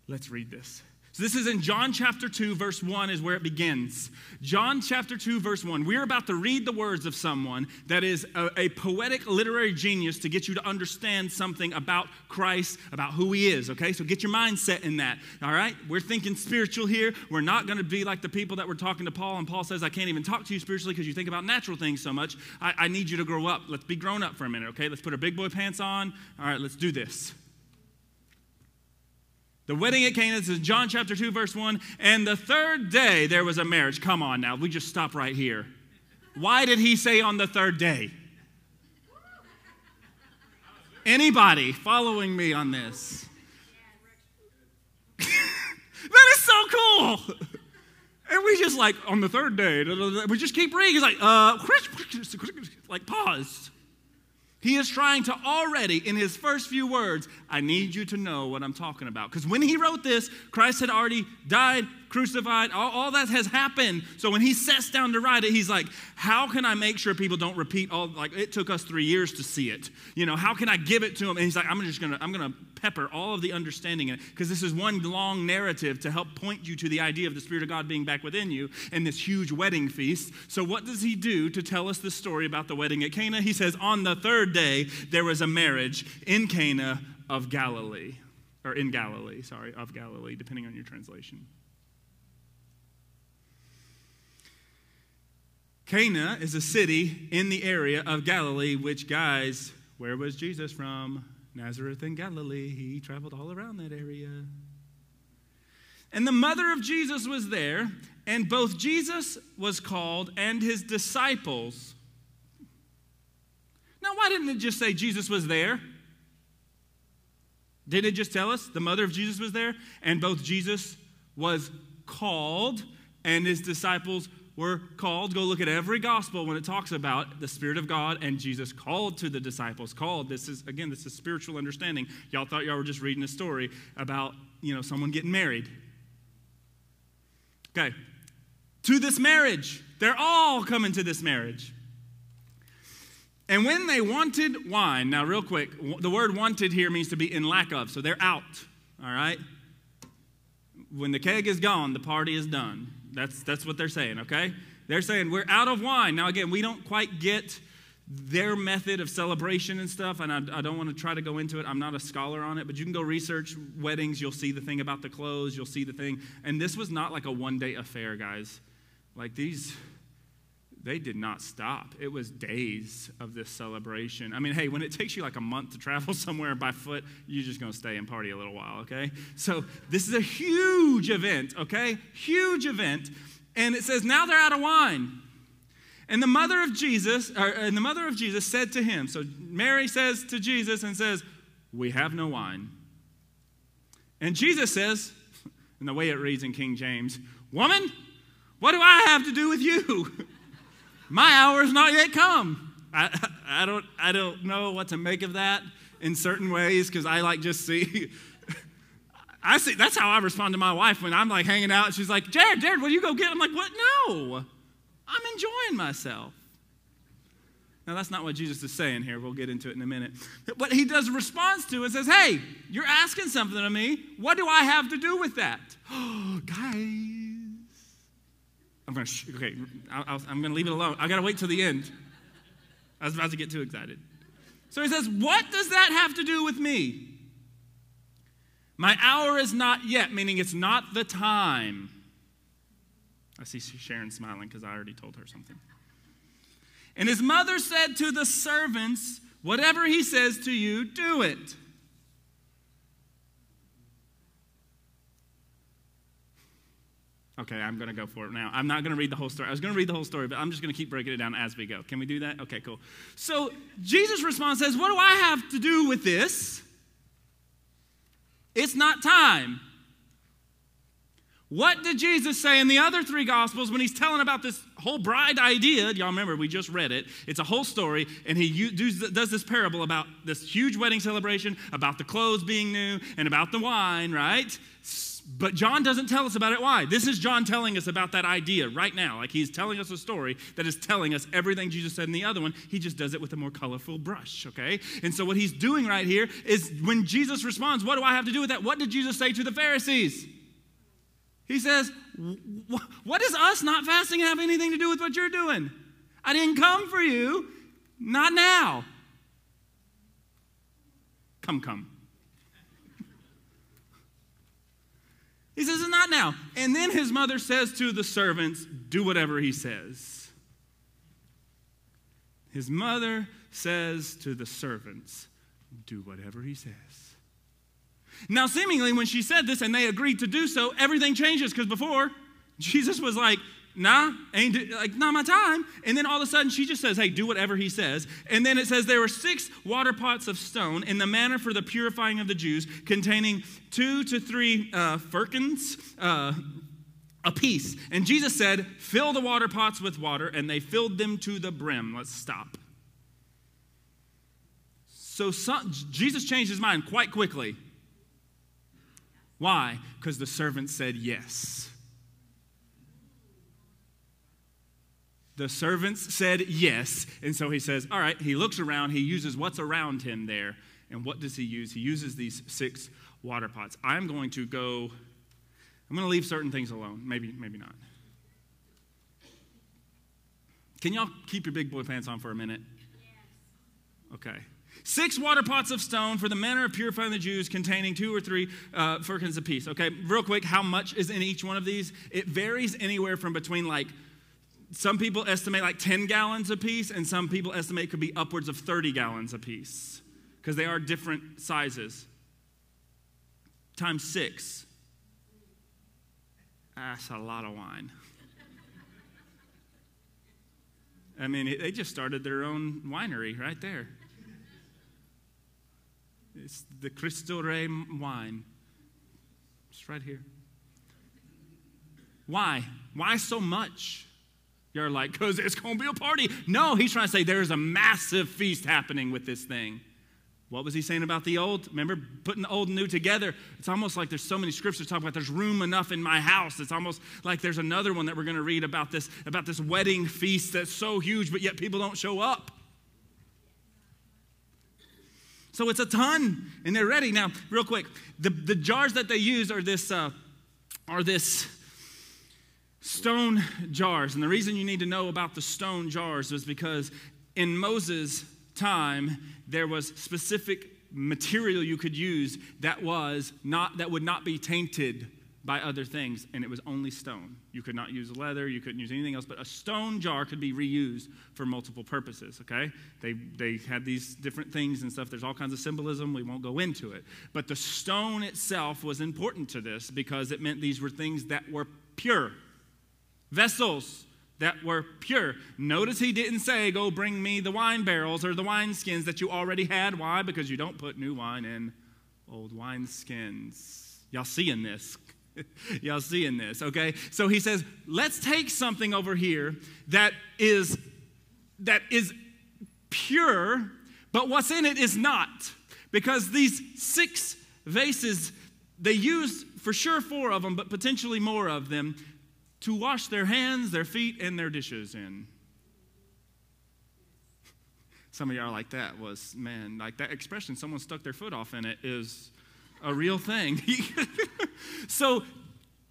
Speaker 1: Let's read this. So this is in John chapter 2, verse 1 is where it begins. John chapter 2, verse 1. We're about to read the words of someone that is a, a, poetic literary genius to get you to understand something about Christ, about who he is, okay? So get your mindset in that, all right? We're thinking spiritual here. We're not going to be like the people that were talking to Paul, and Paul says, I can't even talk to you spiritually because you think about natural things so much. I, I need you to grow up. Let's be grown up for a minute, okay? Let's put our big boy pants on. All right, let's do this. The wedding at Cana, this is John chapter 2, verse 1. And the third day there was a marriage. Come on now, we just stop right here. Why did he say on the third day? Anybody following me on this? that is so cool. And we just like, on the third day, we just keep reading. He's like, uh, like pause. He is trying to already, in his first few words, I need you to know what I'm talking about. Because when he wrote this, Christ had already died, crucified, all, all, that has happened. So when he sets down to write it, he's like, how can I make sure people don't repeat all, like, it took us three years to see it. You know, how can I give it to them? And he's like, I'm just gonna, I'm gonna pepper all of the understanding in it, because this is one long narrative to help point you to the idea of the Spirit of God being back within you and this huge wedding feast. So what does he do to tell us the story about the wedding at Cana? He says, on the third day, there was a marriage in Cana of Galilee, or in Galilee, sorry, of Galilee, depending on your translation. Cana is a city in the area of Galilee, which, guys, where was Jesus from? Nazareth in Galilee. He traveled all around that area. And the mother of Jesus was there, and both Jesus was called and his disciples. Now, why didn't it just say Jesus was there? Didn't it just tell us the mother of Jesus was there? And both Jesus was called and his disciples were called. Go look at every gospel when it talks about the Spirit of God and Jesus called to the disciples. Called. This is, again, this is spiritual understanding. Y'all thought y'all were just reading a story about, you know, someone getting married. Okay. To this marriage. They're all coming to this marriage. And when they wanted wine, now, real quick, the word wanted here means to be in lack of. So they're out, all right? When the keg is gone, the party is done. That's, that's what they're saying, okay? They're saying we're out of wine. Now, again, we don't quite get their method of celebration and stuff, and I, I, don't want to try to go into it. I'm not a scholar on it, but you can go research weddings. You'll see the thing about the clothes, you'll see the thing. And this was not like a one day affair, guys. Like these, they did not stop. It was days of this celebration. I mean, hey, when it takes you like a month to travel somewhere by foot, you're just going to stay and party a little while, okay? So this is a huge event, okay? Huge event. And it says, Now they're out of wine. And the mother of Jesus, or, and the mother of Jesus said to him, so Mary says to Jesus and says, We have no wine. And Jesus says, in the way it reads in King James, Woman, what do I have to do with you? My hour is not yet come. I, I, don't, I don't know what to make of that in certain ways because I like just see. I see that's how I respond to my wife when I'm like hanging out she's like, Jared, Jared, will you go get? I'm like, what? No, I'm enjoying myself. Now, that's not what Jesus is saying here. We'll get into it in a minute. But he does response to it says, Hey, you're asking something of me. What do I have to do with that? Oh, guys. To, okay, i am going to leave it alone. I got to wait till the end. I was about to get too excited. So he says, What does that have to do with me? My hour is not yet, meaning it's not the time. I see Sharon smiling because I already told her something. And his mother said to the servants, Whatever he says to you, do it. Okay, I'm going to go for it now. I'm not going to read the whole story. I was going to read the whole story, but I'm just going to keep breaking it down as we go. Can we do that? Okay, cool. So Jesus' response says, What do I have to do with this? It's not time. What did Jesus say in the other three gospels when he's telling about this whole bride idea? Y'all remember, we just read it. It's a whole story, and he does this parable about this huge wedding celebration, about the clothes being new, and about the wine, right? But John doesn't tell us about it. Why? This is John telling us about that idea right now. Like he's telling us a story that is telling us everything Jesus said in the other one. He just does it with a more colorful brush, okay? And so what he's doing right here is when Jesus responds, What do I have to do with that? What did Jesus say to the Pharisees? He says, What does us not fasting have anything to do with what you're doing? I didn't come for you, not now. Come, come. He says, Not now. And then his mother says to the servants, Do whatever he says. His mother says to the servants, Do whatever he says. Now, seemingly, when she said this and they agreed to do so, everything changes because before, Jesus was like, nah, ain't like not my time. And then all of a sudden she just says, hey, do whatever he says. And then it says there were six water pots of stone in the manner for the purifying of the Jews, containing two to three uh, firkins. Uh, a piece. And Jesus said, Fill the water pots with water, and they filled them to the brim. Let's stop. So some, Jesus changed his mind quite quickly. Why? Because the servant said yes. The servants said yes. And so he says, All right, he looks around, he uses what's around him there. And what does he use? He uses these six water pots. I'm going to go, I'm going to leave certain things alone. Maybe, maybe not. Can y'all keep your big boy pants on for a minute? Okay. Six water pots of stone for the manner of purifying the Jews, containing two or three uh, firkins apiece. Okay, real quick, how much is in each one of these? It varies anywhere from between like, some people estimate like 10 gallons apiece, and some people estimate could be upwards of 30 gallons apiece because they are different sizes. Times six. That's a lot of wine. I mean, they just started their own winery right there. It's the Cristo Rey wine. It's right here. Why? Why so much? You're like, because it's going to be a party. No, he's trying to say there's a massive feast happening with this thing. What was he saying about the old? Remember putting the old and new together? It's almost like there's so many scriptures talking about there's room enough in my house. It's almost like there's another one that we're going to read about this about this wedding feast that's so huge, but yet people don't show up. So it's a ton, and they're ready. Now, real quick, the, the jars that they use are this, uh, are this stone jars. And the reason you need to know about the stone jars is because in Moses' time, there was specific material you could use that was not that would not be tainted by other things, and it was only stone. You could not use leather, you couldn't use anything else, but a stone jar could be reused for multiple purposes, okay? They, they had these different things and stuff. There's all kinds of symbolism. We won't go into it. But the stone itself was important to this because it meant these were things that were pure. Vessels that were pure. Notice he didn't say, Go bring me the wine barrels or the wineskins that you already had. Why? Because you don't put new wine in old wineskins. Y'all seeing this? Y'all seeing this, okay? So he says, let's take something over here that is that is pure, but what's in it is not. Because these six vases, they used for sure four of them, but potentially more of them to wash their hands, their feet, and their dishes in. Some of y'all are like that was, man, like that expression, someone stuck their foot off in it, is a real thing. so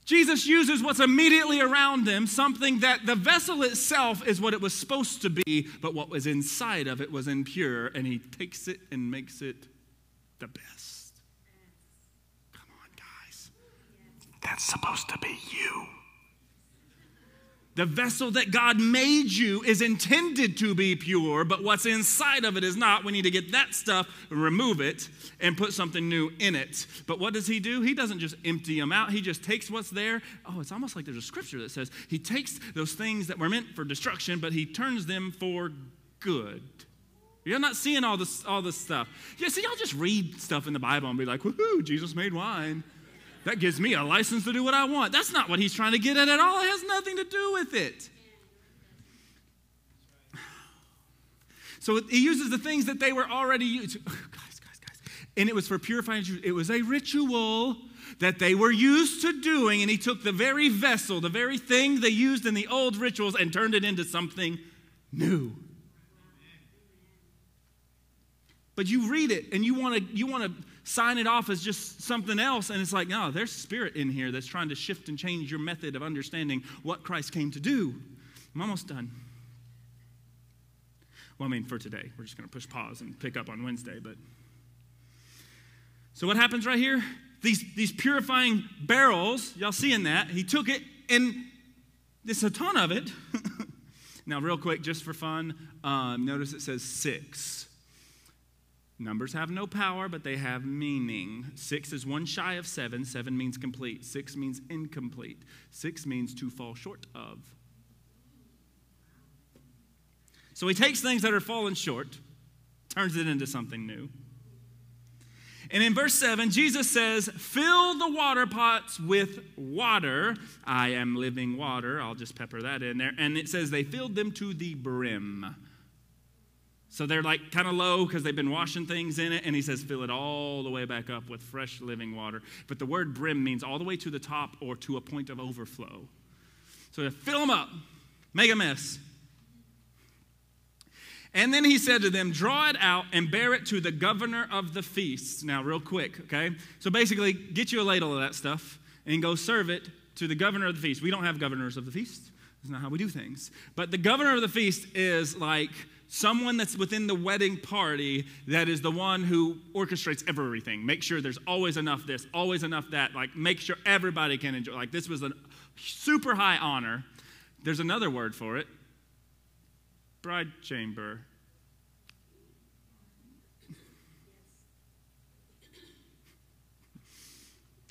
Speaker 1: Jesus uses what's immediately around them, something that the vessel itself is what it was supposed to be, but what was inside of it was impure, and he takes it and makes it the best. Come on, guys. That's supposed to be you. The vessel that God made you is intended to be pure, but what's inside of it is not. We need to get that stuff, remove it, and put something new in it. But what does He do? He doesn't just empty them out, He just takes what's there. Oh, it's almost like there's a scripture that says He takes those things that were meant for destruction, but He turns them for good. You're not seeing all this, all this stuff. Yeah, see, y'all just read stuff in the Bible and be like, woohoo, Jesus made wine. That gives me a license to do what I want. That's not what he's trying to get at at all. It has nothing to do with it. So he uses the things that they were already used. Oh, guys, guys, guys. And it was for purifying. It was a ritual that they were used to doing. And he took the very vessel, the very thing they used in the old rituals, and turned it into something new. But you read it and you want to you want to sign it off as just something else. And it's like, no, there's spirit in here that's trying to shift and change your method of understanding what Christ came to do. I'm almost done. Well, I mean, for today, we're just going to push pause and pick up on Wednesday. But so what happens right here? These, these purifying barrels, y'all seeing that? He took it and there's a ton of it. now, real quick, just for fun, um, notice it says six. Numbers have no power, but they have meaning. Six is one shy of seven. Seven means complete. Six means incomplete. Six means to fall short of. So he takes things that are fallen short, turns it into something new. And in verse 7, Jesus says, Fill the water pots with water. I am living water. I'll just pepper that in there. And it says, They filled them to the brim. So they're like kind of low because they've been washing things in it. And he says, fill it all the way back up with fresh living water. But the word brim means all the way to the top or to a point of overflow. So to fill them up, make a mess. And then he said to them, Draw it out and bear it to the governor of the feast. Now, real quick, okay? So basically, get you a ladle of that stuff and go serve it to the governor of the feast. We don't have governors of the feast, that's not how we do things. But the governor of the feast is like, someone that's within the wedding party that is the one who orchestrates everything. Make sure there's always enough this, always enough that. Like, make sure everybody can enjoy. Like, this was a super high honor. There's another word for it bride chamber.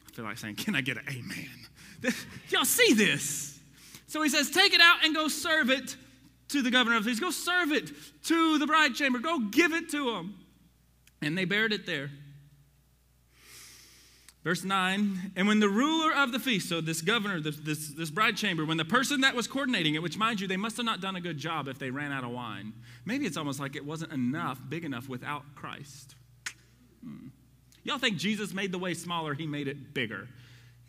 Speaker 1: I feel like saying, Can I get an amen? Y'all see this? So he says, Take it out and go serve it to the governor of these. Go serve it to the bride chamber. Go give it to them. And they buried it there. Verse 9, and when the ruler of the feast, so this governor, this, this, this, bride chamber, when the person that was coordinating it, which mind you, they must have not done a good job if they ran out of wine. Maybe it's almost like it wasn't enough, big enough without Christ. Hmm. Y'all think Jesus made the way smaller, he made it bigger.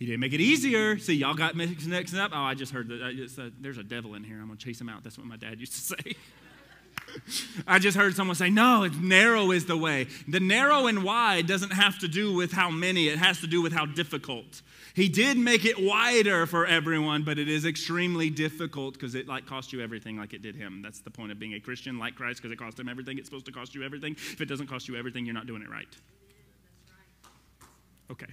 Speaker 1: He didn't make it easier. See, y'all got mixed up. Oh, I just heard that. Uh, there's a devil in here. I'm going to chase him out. That's what my dad used to say. I just heard someone say, no, narrow is the way. The narrow and wide doesn't have to do with how many, it has to do with how difficult. He did make it wider for everyone, but it is extremely difficult because it like cost you everything like it did him. That's the point of being a Christian like Christ because it cost him everything. It's supposed to cost you everything. If it doesn't cost you everything, you're not doing it right. Okay.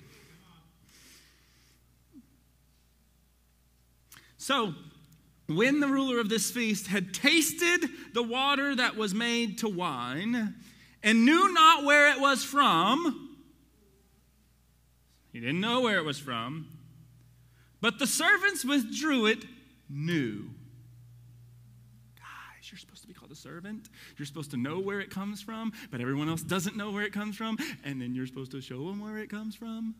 Speaker 1: So, when the ruler of this feast had tasted the water that was made to wine and knew not where it was from, he didn't know where it was from, but the servants withdrew it new. Guys, you're supposed to be called a servant. You're supposed to know where it comes from, but everyone else doesn't know where it comes from, and then you're supposed to show them where it comes from.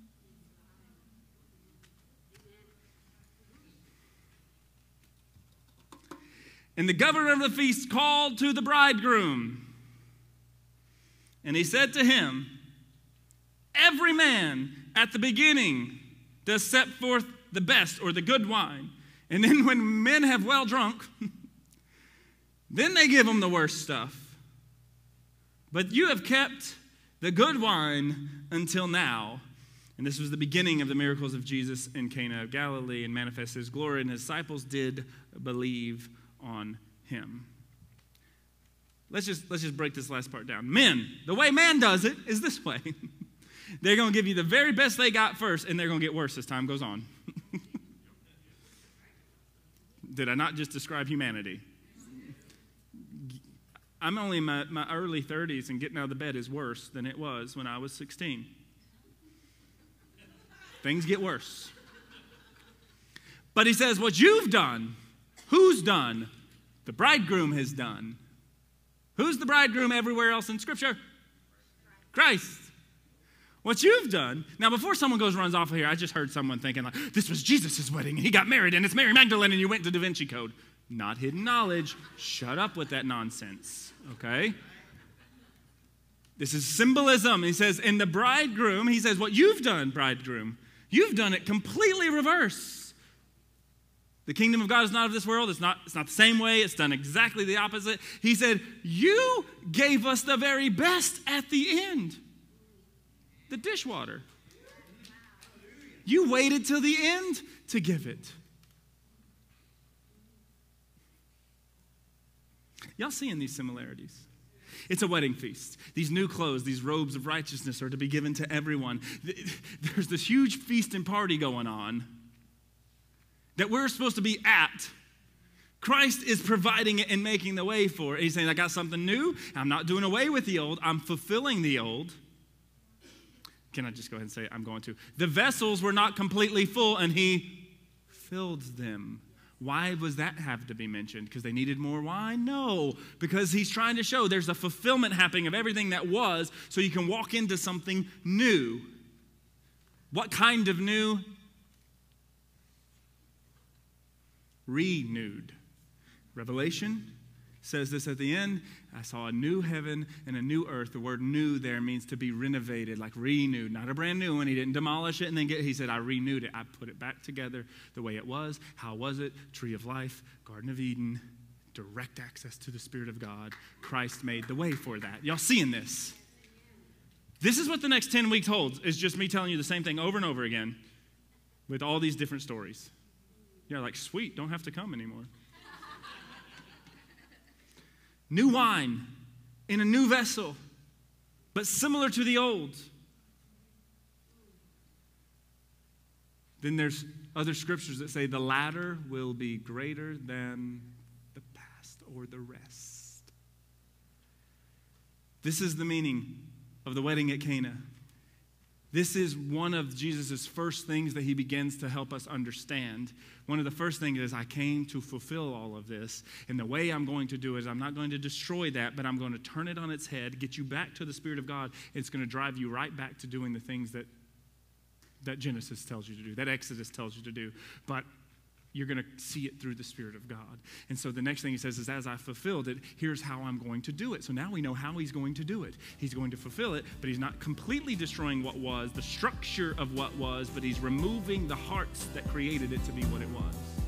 Speaker 1: And the governor of the feast called to the bridegroom. And he said to him, Every man at the beginning does set forth the best or the good wine. And then when men have well drunk, then they give them the worst stuff. But you have kept the good wine until now. And this was the beginning of the miracles of Jesus in Cana of Galilee and manifested his glory, and his disciples did believe on him. Let's just, let's just break this last part down. Men, the way man does it is this way. they're going to give you the very best they got first, and they're going to get worse as time goes on. Did I not just describe humanity? I'm only in my, my early 30s, and getting out of the bed is worse than it was when I was 16. Things get worse. But he says, What you've done, who's done? The bridegroom has done. Who's the bridegroom everywhere else in Scripture? Christ. What you've done. Now, before someone goes runs off of here, I just heard someone thinking, like, this was Jesus' wedding and he got married and it's Mary Magdalene and you went to Da Vinci Code. Not hidden knowledge. Shut up with that nonsense, okay? This is symbolism. He says, in the bridegroom, he says, what you've done, bridegroom, you've done it completely reverse. The kingdom of God is not of this world. It's not, it's not the same way. It's done exactly the opposite. He said, You gave us the very best at the end the dishwater. You waited till the end to give it. Y'all seeing these similarities? It's a wedding feast. These new clothes, these robes of righteousness are to be given to everyone. There's this huge feast and party going on that we're supposed to be at. Christ is providing it and making the way for it. He's saying, I got something new. I'm not doing away with the old, I'm fulfilling the old. Can I just go ahead and say, I'm going to? The vessels were not completely full, and he filled them. Why was that have to be mentioned? Because they needed more wine? No, because he's trying to show there's a fulfillment happening of everything that was so you can walk into something new. What kind of new? Renewed. Revelation says this at the end I saw a new heaven and a new earth. The word new there means to be renovated, like renewed, not a brand new one. He didn't demolish it and then get, he said, I renewed it. I put it back together the way it was. How was it? Tree of life, Garden of Eden, direct access to the Spirit of God. Christ made the way for that. Y'all seeing this? This is what the next 10 weeks holds, is just me telling you the same thing over and over again with all these different stories. You're like, sweet, don't have to come anymore. new wine in a new vessel, but similar to the old. Then there's other scriptures that say the latter will be greater than the past or the rest. This is the meaning of the wedding at Cana. This is one of Jesus' first things that he begins to help us understand. One of the first things is, I came to fulfill all of this. And the way I'm going to do it is, I'm not going to destroy that, but I'm going to turn it on its head, get you back to the Spirit of God. It's going to drive you right back to doing the things that, that Genesis tells you to do, that Exodus tells you to do. But you're going to see it through the Spirit of God. And so the next thing he says is, as I fulfilled it, here's how I'm going to do it. So now we know how he's going to do it. He's going to fulfill it, but he's not completely destroying what was, the structure of what was, but he's removing the hearts that created it to be what it was.